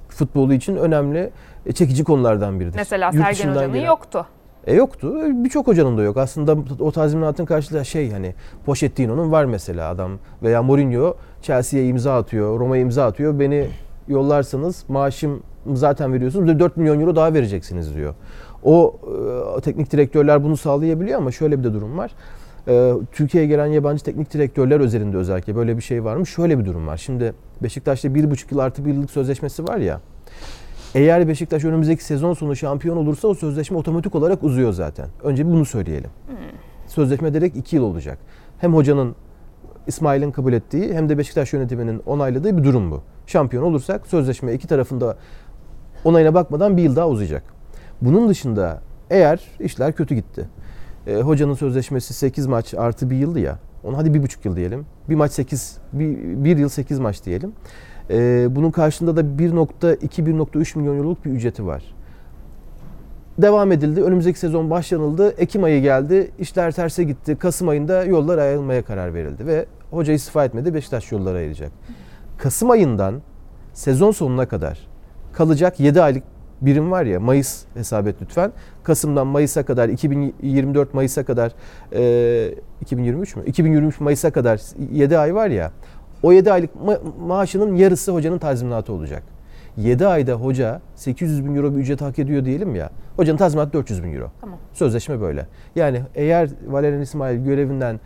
futbolu için önemli e, çekici konulardan biridir. Mesela Yurt Sergen Hoca'nın gelen... yoktu. E yoktu. Birçok hocanın da yok. Aslında o tazminatın karşılığı şey hani Pochettino'nun var mesela adam veya Mourinho Chelsea'ye imza atıyor, Roma'ya imza atıyor. Beni yollarsanız maaşım zaten veriyorsunuz 4 milyon euro daha vereceksiniz diyor. O e, teknik direktörler bunu sağlayabiliyor ama şöyle bir de durum var. E, Türkiye'ye gelen yabancı teknik direktörler özelinde özellikle böyle bir şey var mı? Şöyle bir durum var. Şimdi Beşiktaş'ta 1,5 yıl artı 1 yıllık sözleşmesi var ya. Eğer Beşiktaş önümüzdeki sezon sonu şampiyon olursa o sözleşme otomatik olarak uzuyor zaten. Önce bunu söyleyelim. Hmm. Sözleşme direkt 2 yıl olacak. Hem hocanın İsmail'in kabul ettiği hem de Beşiktaş yönetiminin onayladığı bir durum bu. Şampiyon olursak sözleşme iki tarafında onayına bakmadan bir yıl daha uzayacak. Bunun dışında eğer işler kötü gitti. E, hocanın sözleşmesi 8 maç artı bir yıldı ya. Onu hadi bir buçuk yıl diyelim. Bir maç 8, bir, bir yıl 8 maç diyelim. E, bunun karşında da 1.2-1.3 milyon euroluk bir ücreti var. Devam edildi. Önümüzdeki sezon başlanıldı. Ekim ayı geldi. İşler terse gitti. Kasım ayında yollar ayrılmaya karar verildi ve hoca istifa etmedi. Beşiktaş yolları ayıracak. Kasım ayından sezon sonuna kadar kalacak 7 aylık birim var ya Mayıs hesap et lütfen. Kasım'dan Mayıs'a kadar 2024 Mayıs'a kadar e, 2023 mü? 2023 Mayıs'a kadar 7 ay var ya o 7 aylık ma- maaşının yarısı hocanın tazminatı olacak. 7 ayda hoca 800 bin euro bir ücret hak ediyor diyelim ya. Hocanın tazminatı 400 bin euro. Tamam. Sözleşme böyle. Yani eğer Valerian İsmail görevinden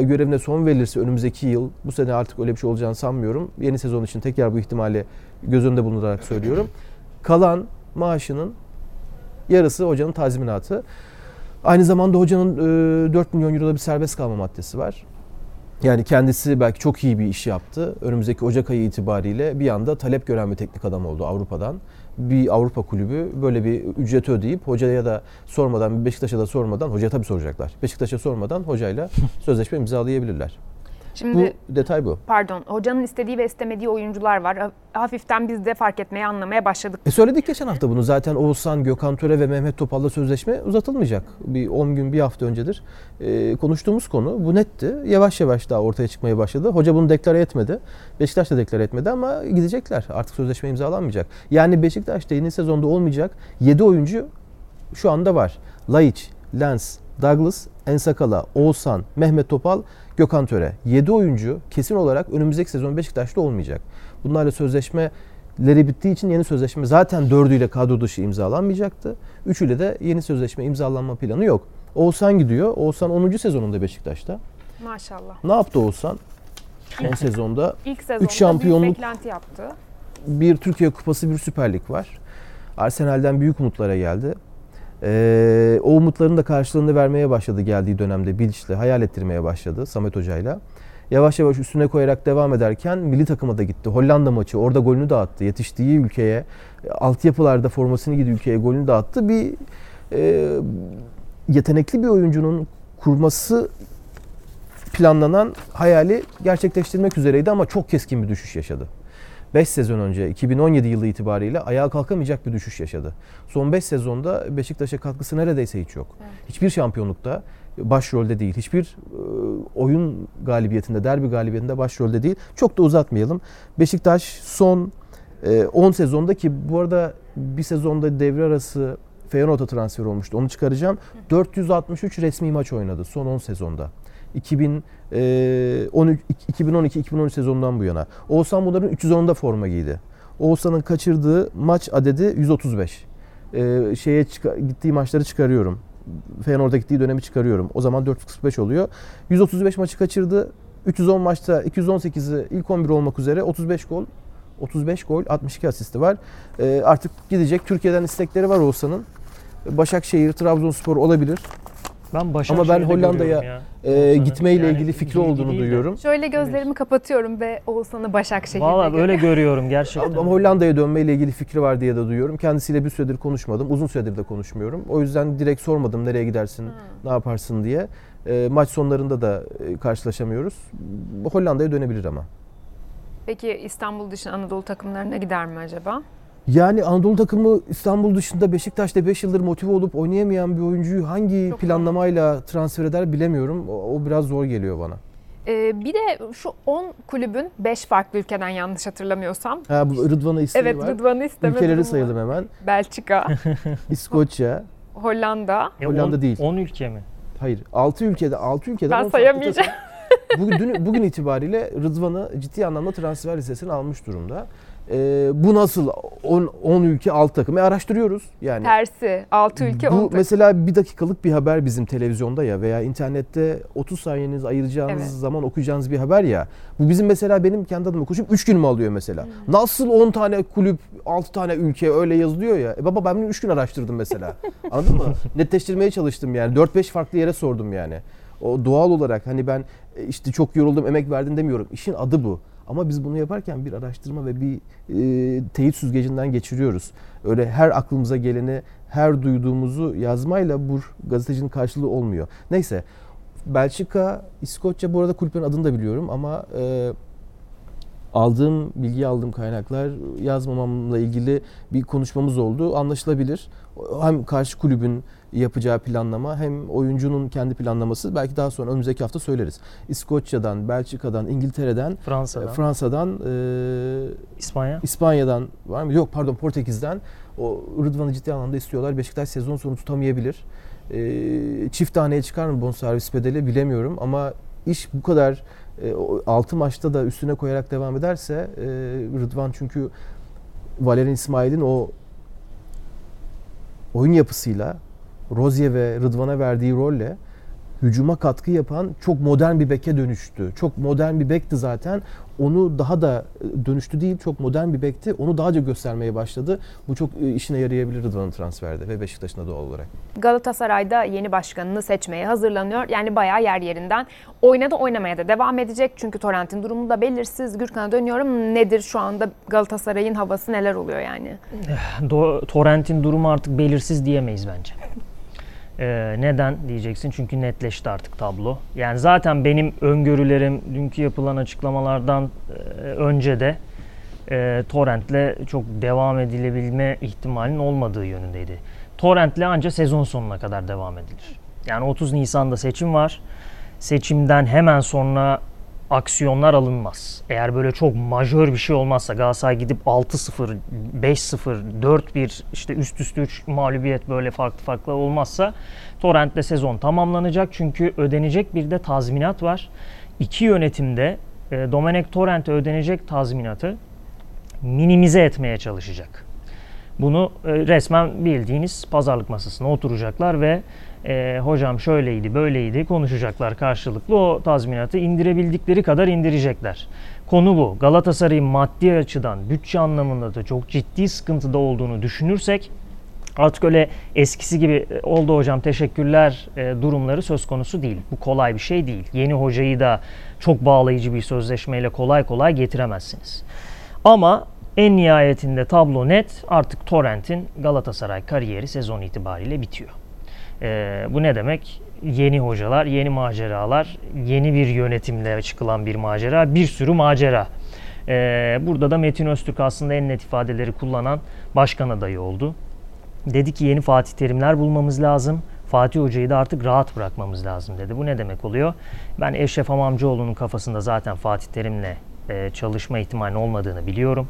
görevine son verilirse önümüzdeki yıl bu sene artık öyle bir şey olacağını sanmıyorum. Yeni sezon için tekrar bu ihtimali göz önünde bulundurarak söylüyorum. Kalan maaşının yarısı hocanın tazminatı. Aynı zamanda hocanın 4 milyon euroda bir serbest kalma maddesi var. Yani kendisi belki çok iyi bir iş yaptı. Önümüzdeki Ocak ayı itibariyle bir anda talep gören bir teknik adam oldu Avrupa'dan. Bir Avrupa kulübü böyle bir ücret ödeyip hocaya da sormadan, Beşiktaş'a da sormadan, hocaya tabii soracaklar. Beşiktaş'a sormadan hocayla sözleşme imzalayabilirler. Şimdi Bu detay bu. pardon hocanın istediği ve istemediği oyuncular var. Ha- Hafiften biz de fark etmeye anlamaya başladık. E söyledik geçen hafta bunu. Zaten Oğuzhan, Gökhan Töre ve Mehmet Topal'la sözleşme uzatılmayacak. Bir 10 gün, bir hafta öncedir e, konuştuğumuz konu. Bu netti. Yavaş yavaş daha ortaya çıkmaya başladı. Hoca bunu deklare etmedi. Beşiktaş da deklare etmedi ama gidecekler. Artık sözleşme imzalanmayacak. Yani Beşiktaş'ta yeni sezonda olmayacak 7 oyuncu şu anda var. Laiç, Lens, Douglas, Ensakala, Oğuzhan, Mehmet Topal, Gökhan Töre. 7 oyuncu kesin olarak önümüzdeki sezon Beşiktaş'ta olmayacak. Bunlarla sözleşmeleri bittiği için yeni sözleşme zaten dördüyle kadro dışı imzalanmayacaktı. Üçüyle de yeni sözleşme imzalanma planı yok. Oğuzhan gidiyor. Oğuzhan 10. sezonunda Beşiktaş'ta. Maşallah. Ne yaptı Oğuzhan? 10 sezonda İlk sezonda Üç şampiyonluk- büyük beklenti yaptı. bir Türkiye Kupası, bir Süper Lig var. Arsenal'den büyük umutlara geldi. Ee, o umutların da karşılığını vermeye başladı geldiği dönemde Bilic'le hayal ettirmeye başladı Samet Hoca'yla. Yavaş yavaş üstüne koyarak devam ederken milli takıma da gitti. Hollanda maçı orada golünü de attı. Yetiştiği ülkeye, altyapılarda formasını giydiği ülkeye golünü de attı. Bir e, yetenekli bir oyuncunun kurması planlanan hayali gerçekleştirmek üzereydi ama çok keskin bir düşüş yaşadı. 5 sezon önce 2017 yılı itibariyle ayağa kalkamayacak bir düşüş yaşadı. Son 5 sezonda Beşiktaş'a katkısı neredeyse hiç yok. Hiçbir şampiyonlukta başrolde değil. Hiçbir e, oyun galibiyetinde, derbi galibiyetinde başrolde değil. Çok da uzatmayalım. Beşiktaş son e, 10 sezonda ki bu arada bir sezonda devre arası Feyenoord'a transfer olmuştu. Onu çıkaracağım. 463 resmi maç oynadı son 10 sezonda. 2012-2013 sezonundan bu yana. Oğuzhan bunların 310'da forma giydi. Oğuzhan'ın kaçırdığı maç adedi 135. Ee, şeye gittiği maçları çıkarıyorum. Feyenoord'a gittiği dönemi çıkarıyorum. O zaman 445 oluyor. 135 maçı kaçırdı. 310 maçta 218'i ilk 11 olmak üzere 35 gol 35 gol 62 asisti var. Ee, artık gidecek. Türkiye'den istekleri var Oğuzhan'ın. Başakşehir, Trabzonspor olabilir. Ben Ama Başakşehir'de ben Hollanda'ya, Oğuzhan'ın. gitmeyle Yani ilgili fikri olduğunu duyuyorum. Şöyle gözlerimi kapatıyorum ve Oğuzhan'ı Başakşehir'de Valla görüyorum. öyle görüyorum gerçekten. Ama Hollanda'ya dönmeyle ilgili fikri var diye de duyuyorum. Kendisiyle bir süredir konuşmadım. Uzun süredir de konuşmuyorum. O yüzden direkt sormadım nereye gidersin, ne yaparsın diye. Ee, maç sonlarında da e, karşılaşamıyoruz. Hollanda'ya dönebilir ama. Peki İstanbul dışında Anadolu takımlarına gider mi acaba? Yani Anadolu takımı İstanbul dışında Beşiktaş'ta 5 yıldır motive olup oynayamayan bir oyuncuyu hangi Çok planlamayla transfer eder bilemiyorum. O, o biraz zor geliyor bana. Ee, bir de şu 10 kulübün 5 farklı ülkeden yanlış hatırlamıyorsam. Ha bu Rıdvan'a isteği Evet var. Rıdvan'ı isteme Ülkeleri var. sayalım hemen. Belçika, İskoçya. Hollanda. E, Hollanda on- değil. 10 ülke mi? Hayır. 6 ülkede 6 ülkeden Ben sayamayacağım. Bugün, bugün itibariyle Rıdvan'ı ciddi anlamda transfer listesine almış durumda. Ee, bu nasıl 10 ülke 6 takım? E araştırıyoruz yani. Tersi 6 ülke bu 10 takım. mesela bir dakikalık bir haber bizim televizyonda ya veya internette 30 saniyeniz ayıracağınız Evet. zaman okuyacağınız bir haber ya. Bu bizim mesela benim kendi adıma koşup 3 günümü alıyor mesela. Hmm. Nasıl 10 tane kulüp, 6 tane ülke öyle yazılıyor ya. E baba ben bunu 3 gün araştırdım mesela. Anladın mı? Netleştirmeye çalıştım yani. 4-5 farklı yere sordum yani. O doğal olarak hani ben e, işte çok yoruldum, emek verdin demiyorum. İşin adı bu. Ama biz bunu yaparken bir araştırma ve bir e, teyit süzgecinden geçiriyoruz. Öyle her aklımıza geleni, her duyduğumuzu yazmayla bu gazetecinin karşılığı olmuyor. Neyse Belçika, İskoçya bu arada kulüplerin adını da biliyorum ama e, aldığım bilgi aldığım kaynaklar yazmamamla ilgili bir konuşmamız oldu. Anlaşılabilir. Hem karşı kulübün yapacağı planlama hem oyuncunun kendi planlaması belki daha sonra önümüzdeki hafta söyleriz. İskoçya'dan, Belçika'dan, İngiltere'den, Fransa'dan, e, Fransa'dan, e, İspanya. İspanya'dan var mı? Yok pardon Portekiz'den. O Rıdvan'ı ciddi anlamda istiyorlar. Beşiktaş sezon sonu tutamayabilir. E, çift taneye çıkar mı bonservis bedeli bilemiyorum ama iş bu kadar 6 maçta da üstüne koyarak devam ederse e, Rıdvan çünkü Valerian İsmail'in o oyun yapısıyla Rozier ve Rıdvan'a verdiği rolle hücuma katkı yapan çok modern bir beke dönüştü. Çok modern bir bekti zaten. Onu daha da e, dönüştü değil, çok modern bir bekti. Onu daha da göstermeye başladı. Bu çok e, işine yarayabilir Rıdvan'ın transferde ve Beşiktaş'ın da doğal olarak. Galatasaray'da yeni başkanını seçmeye hazırlanıyor. Yani bayağı yer yerinden. Oynadı oynamaya da devam edecek. Çünkü Torrent'in durumu da belirsiz. Gürkan'a dönüyorum. Nedir şu anda Galatasaray'ın havası neler oluyor yani? Do- Torrent'in durumu artık belirsiz diyemeyiz bence. Ee, neden diyeceksin? Çünkü netleşti artık tablo. Yani zaten benim öngörülerim dünkü yapılan açıklamalardan e, önce de e, Torrent'le çok devam edilebilme ihtimalinin olmadığı yönündeydi. Torrent'le ancak sezon sonuna kadar devam edilir. Yani 30 Nisan'da seçim var. Seçimden hemen sonra aksiyonlar alınmaz. Eğer böyle çok majör bir şey olmazsa Galatasaray gidip 6-0, 5-0, 4-1 işte üst üste 3 mağlubiyet böyle farklı farklı olmazsa Torrent'te sezon tamamlanacak. Çünkü ödenecek bir de tazminat var. İki yönetimde e, Domenech Torrent'e ödenecek tazminatı minimize etmeye çalışacak. Bunu e, resmen bildiğiniz pazarlık masasına oturacaklar ve e, hocam şöyleydi böyleydi konuşacaklar karşılıklı o tazminatı indirebildikleri kadar indirecekler. Konu bu. Galatasaray'ın maddi açıdan bütçe anlamında da çok ciddi sıkıntıda olduğunu düşünürsek artık öyle eskisi gibi e, oldu hocam teşekkürler e, durumları söz konusu değil. Bu kolay bir şey değil. Yeni hocayı da çok bağlayıcı bir sözleşmeyle kolay kolay getiremezsiniz. Ama en nihayetinde tablo net. Artık Torrent'in Galatasaray kariyeri sezon itibariyle bitiyor. Ee, bu ne demek? Yeni hocalar, yeni maceralar, yeni bir yönetimle çıkılan bir macera, bir sürü macera. Ee, burada da Metin Öztürk aslında en net ifadeleri kullanan başkan adayı oldu. Dedi ki yeni Fatih Terimler bulmamız lazım. Fatih Hoca'yı da artık rahat bırakmamız lazım dedi. Bu ne demek oluyor? Ben Eşref Amamcıoğlu'nun kafasında zaten Fatih Terim'le e, çalışma ihtimalinin olmadığını biliyorum.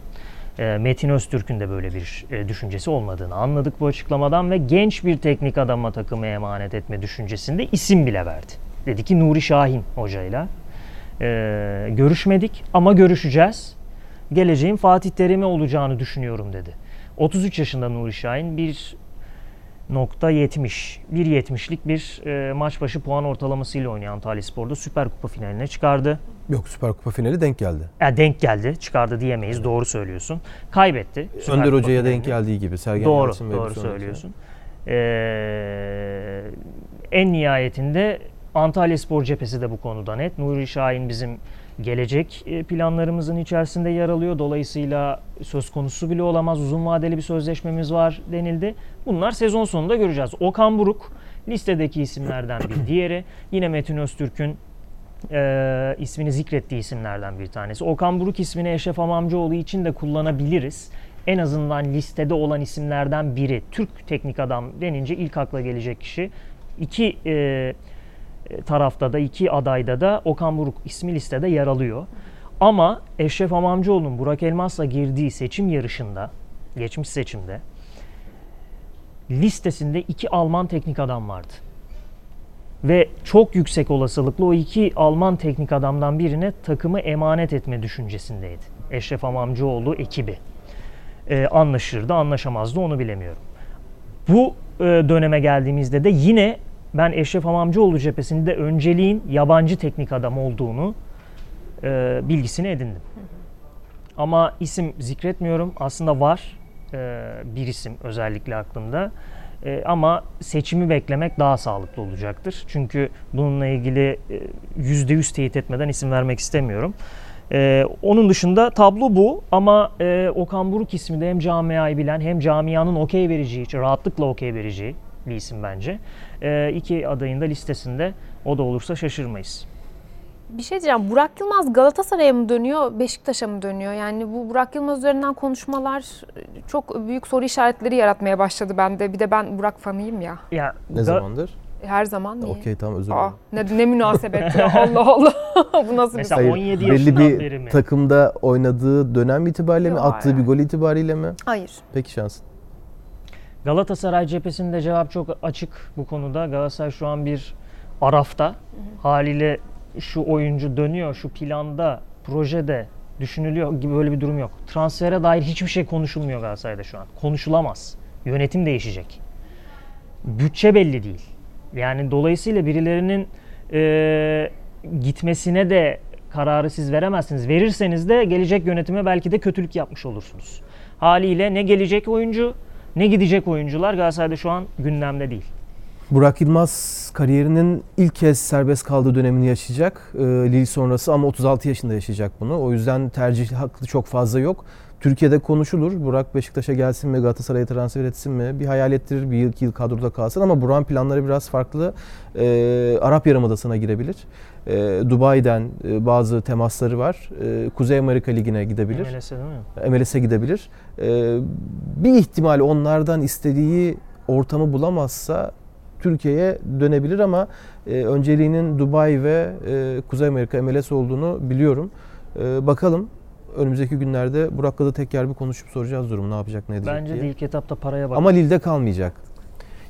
E, Metin Öztürk'ün de böyle bir e, düşüncesi olmadığını anladık bu açıklamadan ve genç bir teknik adama takımı emanet etme düşüncesinde isim bile verdi. Dedi ki Nuri Şahin hocayla görüşmedik ama görüşeceğiz. Geleceğin Fatih Terim'i olacağını düşünüyorum dedi. 33 yaşında Nuri Şahin bir nokta 70. 1.70'lik bir e, maç başı puan ortalamasıyla oynayan Antalya Spor'da Süper Kupa finaline çıkardı. Yok Süper Kupa finali denk geldi. Ya denk geldi. Çıkardı diyemeyiz. Evet. Doğru söylüyorsun. Kaybetti. Süper Önder Hoca'ya denk geldiği gibi. Sergen doğru, Yalçın doğru söylüyorsun. Ee, en nihayetinde Antalya Spor cephesi de bu konuda net. Nuri Şahin bizim gelecek e, planlarımızın içerisinde yer alıyor. Dolayısıyla söz konusu bile olamaz. Uzun vadeli bir sözleşmemiz var denildi. Bunlar sezon sonunda göreceğiz. Okan Buruk listedeki isimlerden bir diğeri. Yine Metin Öztürk'ün e, ismini zikrettiği isimlerden bir tanesi. Okan Buruk ismini Eşref Amamcıoğlu için de kullanabiliriz. En azından listede olan isimlerden biri. Türk teknik adam denince ilk akla gelecek kişi. İki e, tarafta da iki adayda da Okan Buruk ismi listede yer alıyor. Ama Eşref Amamcıoğlu'nun Burak Elmas'la girdiği seçim yarışında, geçmiş seçimde listesinde iki Alman teknik adam vardı. Ve çok yüksek olasılıkla o iki Alman teknik adamdan birine takımı emanet etme düşüncesindeydi. Eşref Amamcıoğlu ekibi. Ee, anlaşırdı, anlaşamazdı onu bilemiyorum. Bu e, döneme geldiğimizde de yine ben Eşref Hamamcıoğlu cephesinde önceliğin yabancı teknik adam olduğunu e, bilgisini edindim. Ama isim zikretmiyorum. Aslında var e, bir isim özellikle aklımda. E, ama seçimi beklemek daha sağlıklı olacaktır. Çünkü bununla ilgili yüzde yüz teyit etmeden isim vermek istemiyorum. Ee, onun dışında tablo bu ama e, Okan Buruk ismi de hem camiayı bilen hem camianın okey vereceği, rahatlıkla okey vereceği bir isim bence. E, iki adayın da listesinde o da olursa şaşırmayız. Bir şey diyeceğim. Burak Yılmaz Galatasaray'a mı dönüyor, Beşiktaş'a mı dönüyor? Yani bu Burak Yılmaz üzerinden konuşmalar çok büyük soru işaretleri yaratmaya başladı bende. Bir de ben Burak fanıyım ya. Ya ne zamandır? Her zaman niye? Okey tamam özür dilerim. Ne, ne münasebet ya Allah Allah. bu nasıl Mesela bir Hayır, 17 belli bir beri mi? takımda oynadığı dönem itibariyle mi? Attığı bir gol itibariyle mi? Hayır. Peki şansın. Galatasaray cephesinde cevap çok açık bu konuda. Galatasaray şu an bir arafta. Hı hı. Haliyle şu oyuncu dönüyor, şu planda, projede düşünülüyor gibi böyle bir durum yok. Transfere dair hiçbir şey konuşulmuyor Galatasaray'da şu an. Konuşulamaz. Yönetim değişecek. Bütçe belli değil. Yani dolayısıyla birilerinin e, gitmesine de kararı siz veremezsiniz. Verirseniz de gelecek yönetime belki de kötülük yapmış olursunuz. Haliyle ne gelecek oyuncu ne gidecek oyuncular Galatasaray'da şu an gündemde değil. Burak Yılmaz kariyerinin ilk kez serbest kaldığı dönemini yaşayacak. E, Lille sonrası ama 36 yaşında yaşayacak bunu. O yüzden tercih hakkı çok fazla yok. Türkiye'de konuşulur. Burak Beşiktaş'a gelsin mi, Galatasaray'a transfer etsin mi? Bir hayal ettirir, bir yıl, iki yıl kadroda kalsın ama Burak'ın planları biraz farklı. E, Arap Yarımadası'na girebilir. E, Dubai'den e, bazı temasları var. E, Kuzey Amerika Ligi'ne gidebilir. MLS'e değil mi? MLS'e gidebilir. E, bir ihtimal onlardan istediği ortamı bulamazsa Türkiye'ye dönebilir ama e, önceliğinin Dubai ve e, Kuzey Amerika MLS olduğunu biliyorum. E, bakalım önümüzdeki günlerde Burak'la da tekrar bir konuşup soracağız durum ne yapacak ne edecek Bence diye. de ilk etapta paraya bak. Ama Lille'de kalmayacak.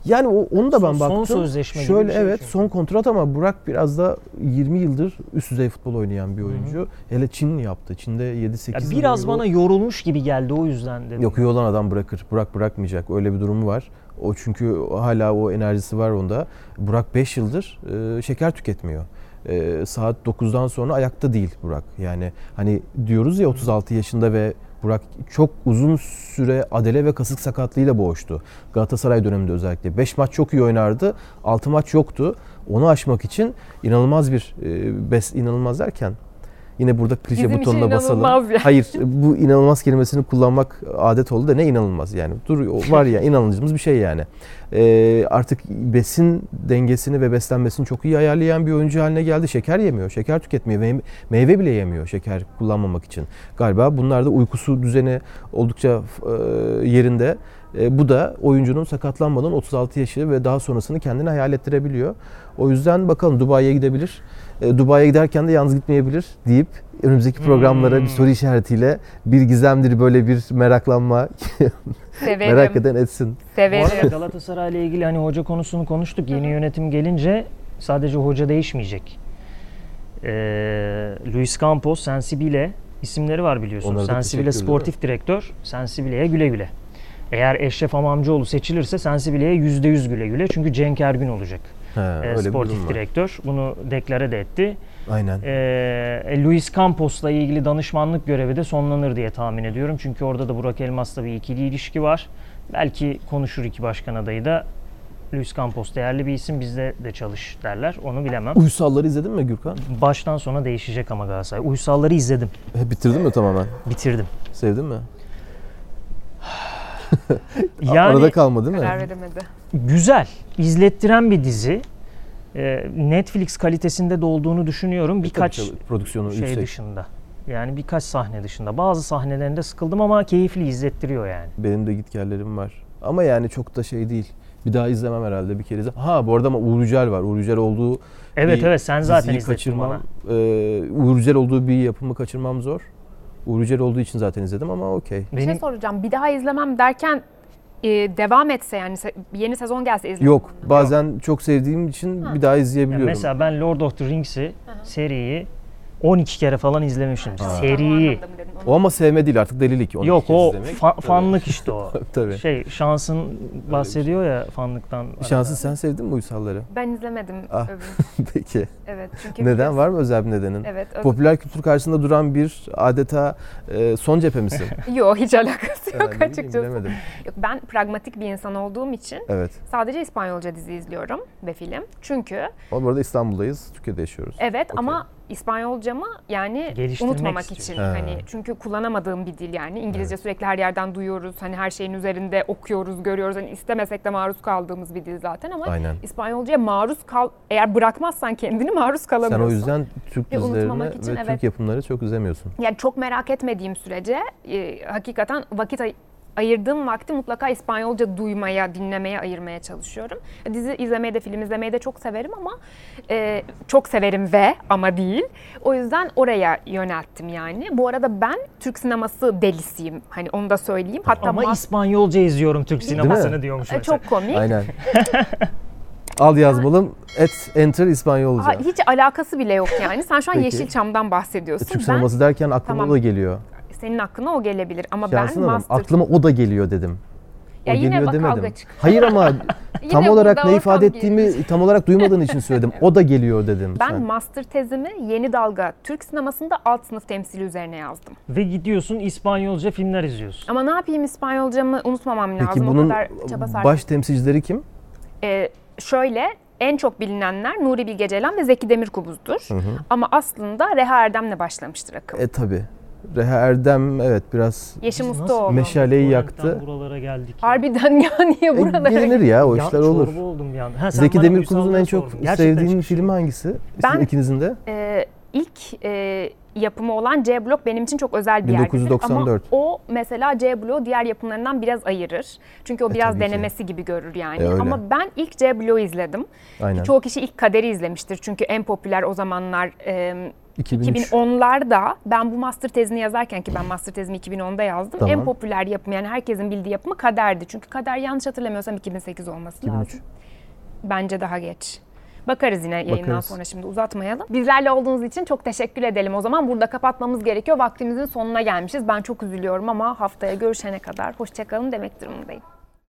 Yani o, onu da ben Son- baktım. son sözleşme gibi Şöyle bir şey evet çünkü. son kontrat ama Burak biraz da 20 yıldır üst düzey futbol oynayan bir oyuncu. Hele Çin yaptı. Çin'de 7-8 Ya biraz bana yorulmuş gibi geldi o yüzden dedim. Yok iyi olan adam bırakır. Burak bırakmayacak. Öyle bir durumu var. O çünkü hala o enerjisi var onda. Burak 5 yıldır e, şeker tüketmiyor. E, saat 9'dan sonra ayakta değil Burak. Yani hani diyoruz ya 36 yaşında ve Burak çok uzun süre adele ve kasık sakatlığıyla boğuştu. Galatasaray döneminde özellikle. 5 maç çok iyi oynardı. 6 maç yoktu. Onu aşmak için inanılmaz bir e, inanılmaz derken yine burada klişe Bizim butonuna basalım. inanılmaz ya. Hayır bu inanılmaz kelimesini kullanmak adet oldu da ne inanılmaz yani. Dur var ya inanılmaz bir şey yani. Ee, artık besin dengesini ve beslenmesini çok iyi ayarlayan bir oyuncu haline geldi. Şeker yemiyor, şeker tüketmiyor, meyve, meyve bile yemiyor şeker kullanmamak için. Galiba bunlar da uykusu düzeni oldukça e, yerinde. E, bu da oyuncunun sakatlanmadan 36 yaşı ve daha sonrasını kendine hayal ettirebiliyor. O yüzden bakalım Dubai'ye gidebilir. E, Dubai'ye giderken de yalnız gitmeyebilir deyip önümüzdeki programlara Hmm. bir soru işaretiyle bir gizemdir böyle bir meraklanma Severim. merak eden etsin. Bu Severim. arada Galatasaray'la ilgili hani hoca konusunu konuştuk. Yeni yönetim gelince sadece hoca değişmeyecek. Ee, Luis Campos, Sensibile isimleri var da Sensibile sportif direktör, Sensibile'ye güle güle. Eğer Eşref Amamcıoğlu seçilirse Sensibile'ye %100 güle güle. Çünkü Cenk Ergün olacak. He, Ee, öyle sportif direktör. Bunu deklare de etti. Aynen. Ee, Luis Campos'la ilgili danışmanlık görevi de sonlanır diye tahmin ediyorum. Çünkü orada da Burak Elmas'la bir ikili ilişki var. Belki konuşur iki başkan adayı da Luis Campos değerli bir isim bizde de çalış derler. Onu bilemem. Uysalları izledin mi Gürkan? Baştan sona değişecek ama Galatasaray. Uysalları izledim. He, bitirdin mi tamamen? Bitirdim. Sevdin mi? Yani Arada kalma değil mi? Karar veremedi. güzel, izlettiren bir dizi. Ee, Netflix kalitesinde de olduğunu düşünüyorum. Birkaç Tabii, tabii, prodüksiyonu şey yüksek. dışında. Yani birkaç sahne dışında. Bazı sahnelerinde sıkıldım ama keyifli izlettiriyor yani. Benim de gitgellerim var. Ama yani çok da şey değil. Bir daha izlemem herhalde bir kere. izle- Ha bu arada ama Uğur Yücel var. Uğur Yücel olduğu Evet bir evet sen zaten izlettin kaçırmam. bana. Ee, Uğur Yücel olduğu bir yapımı kaçırmam zor. Uğur Yücel olduğu için zaten izledim ama okey. Bir şey Benim soracağım. Bir daha izlemem derken e, devam etse yani se- yeni sezon gelse izlemem. Yok bazen çok sevdiğim için Ha. bir daha ya izleyebiliyorum. mesela ben Lord of the Rings'i seriyi 12 kere falan izlemişim. Seriyi. O ama sevme değil artık delilik. Onu Yok o izlemek. fa- fanlık işte o. Tabii. Şey şansın bahsediyor ya fanlıktan. Şansı sen sevdin mi Uysalları? Ben izlemedim. Ah. Peki. Evet çünkü Neden? Var mı özel bir nedenin? Evet. övün. Popüler kültür karşısında duran bir adeta e, son cephe misin? Yok hiç alakası yok bileyim, açıkçası. bilemedim. Yok, ben pragmatik bir insan olduğum için Evet. sadece İspanyolca dizi izliyorum ve film. Çünkü Ama bu arada İstanbul'dayız. Türkiye'de yaşıyoruz. evet Okey. ama İspanyolcamı yani unutmamak istiyorsun. için Ha. hani çünkü kullanamadığım bir dil yani İngilizce sürekli her yerden duyuyoruz hani her şeyin üzerinde okuyoruz görüyoruz hani istemesek de maruz kaldığımız bir dil zaten ama Aynen. İspanyolcaya maruz kal eğer bırakmazsan kendini maruz Sen kalamıyorsun. o yüzden Türk dizilerini ve evet. Türk yapımları çok izlemiyorsun. Yani çok merak etmediğim sürece e, hakikaten vakit ay- ayırdığım vakti mutlaka İspanyolca duymaya, dinlemeye ayırmaya çalışıyorum. Dizi izlemeyi de, film izlemeyi de çok severim ama e, çok severim ve ama değil. O yüzden oraya yönelttim yani. Bu arada ben Türk sineması delisiyim. Hani onu da söyleyeyim. Hatta Ama mas- İspanyolca izliyorum Türk sinemasını diyormuş E, mesela. çok komik. Aynen. Al yazmalım. Et enter İspanyolca. Ha, hiç alakası bile yok yani. Sen şu an Peki. Yeşilçam'dan E, bahsediyorsun. Türk ben sineması derken aklıma Tamam. da geliyor. Senin aklına o gelebilir ama Şansın ben Hanım, master aklıma o da geliyor dedim. Ya o yine geliyor bak demedim. kavga çıktı. Hayır ama tam Yine olarak ne ifade ettiğimi gerilmiş. tam olarak duymadığın için söyledim. O da geliyor dedim. Ben Sen. master tezimi Yeni Dalga Türk sinemasında alt sınıf temsili üzerine yazdım. Ve gidiyorsun İspanyolca filmler izliyorsun. Ama ne yapayım İspanyolcamı unutmamam lazım. Peki o bunun kadar çaba sarf baş temsilcileri kim? Ee, şöyle en çok bilinenler Nuri Bilge Ceylan ve Zeki Demirkubuz'dur. Ama aslında Reha Erdem'le başlamıştır akım. E tabi. Reha Erdem evet biraz Yeşim nasıl Meşaleyi yaktı. Buralara geldik. Harbiden ya niye e, buralara gelinir ya o Ya, işler olur. oldum bir anda. Ha, Zeki Demirkubuz'un en çok sevdiğin filmi hangisi? Ben- İkinizin de? Ee, ilk e, yapımı olan C Blok benim için çok özel bir yerdir. 1994. Ama o mesela C Blok'u diğer yapımlarından biraz ayırır. Çünkü o E, biraz tabii ki. denemesi gibi görür yani. E, öyle. Ama ben ilk C Blok'u izledim. Aynen. Çoğu kişi ilk Kader'i izlemiştir. Çünkü en popüler o zamanlar e, 2003. 2010'larda ben bu master tezini yazarken ki ben master tezimi 2010'da yazdım. Tamam. En popüler yapım yani herkesin bildiği yapımı Kader'di. Çünkü Kader yanlış hatırlamıyorsam 2008 olması 2003. lazım. Bence daha geç. Bakarız yine yayından Bakarız. sonra şimdi uzatmayalım. Bizlerle olduğunuz için çok teşekkür edelim. O zaman burada kapatmamız gerekiyor. Vaktimizin sonuna gelmişiz. Ben çok üzülüyorum ama haftaya görüşene kadar hoşçakalın demek durumundayım.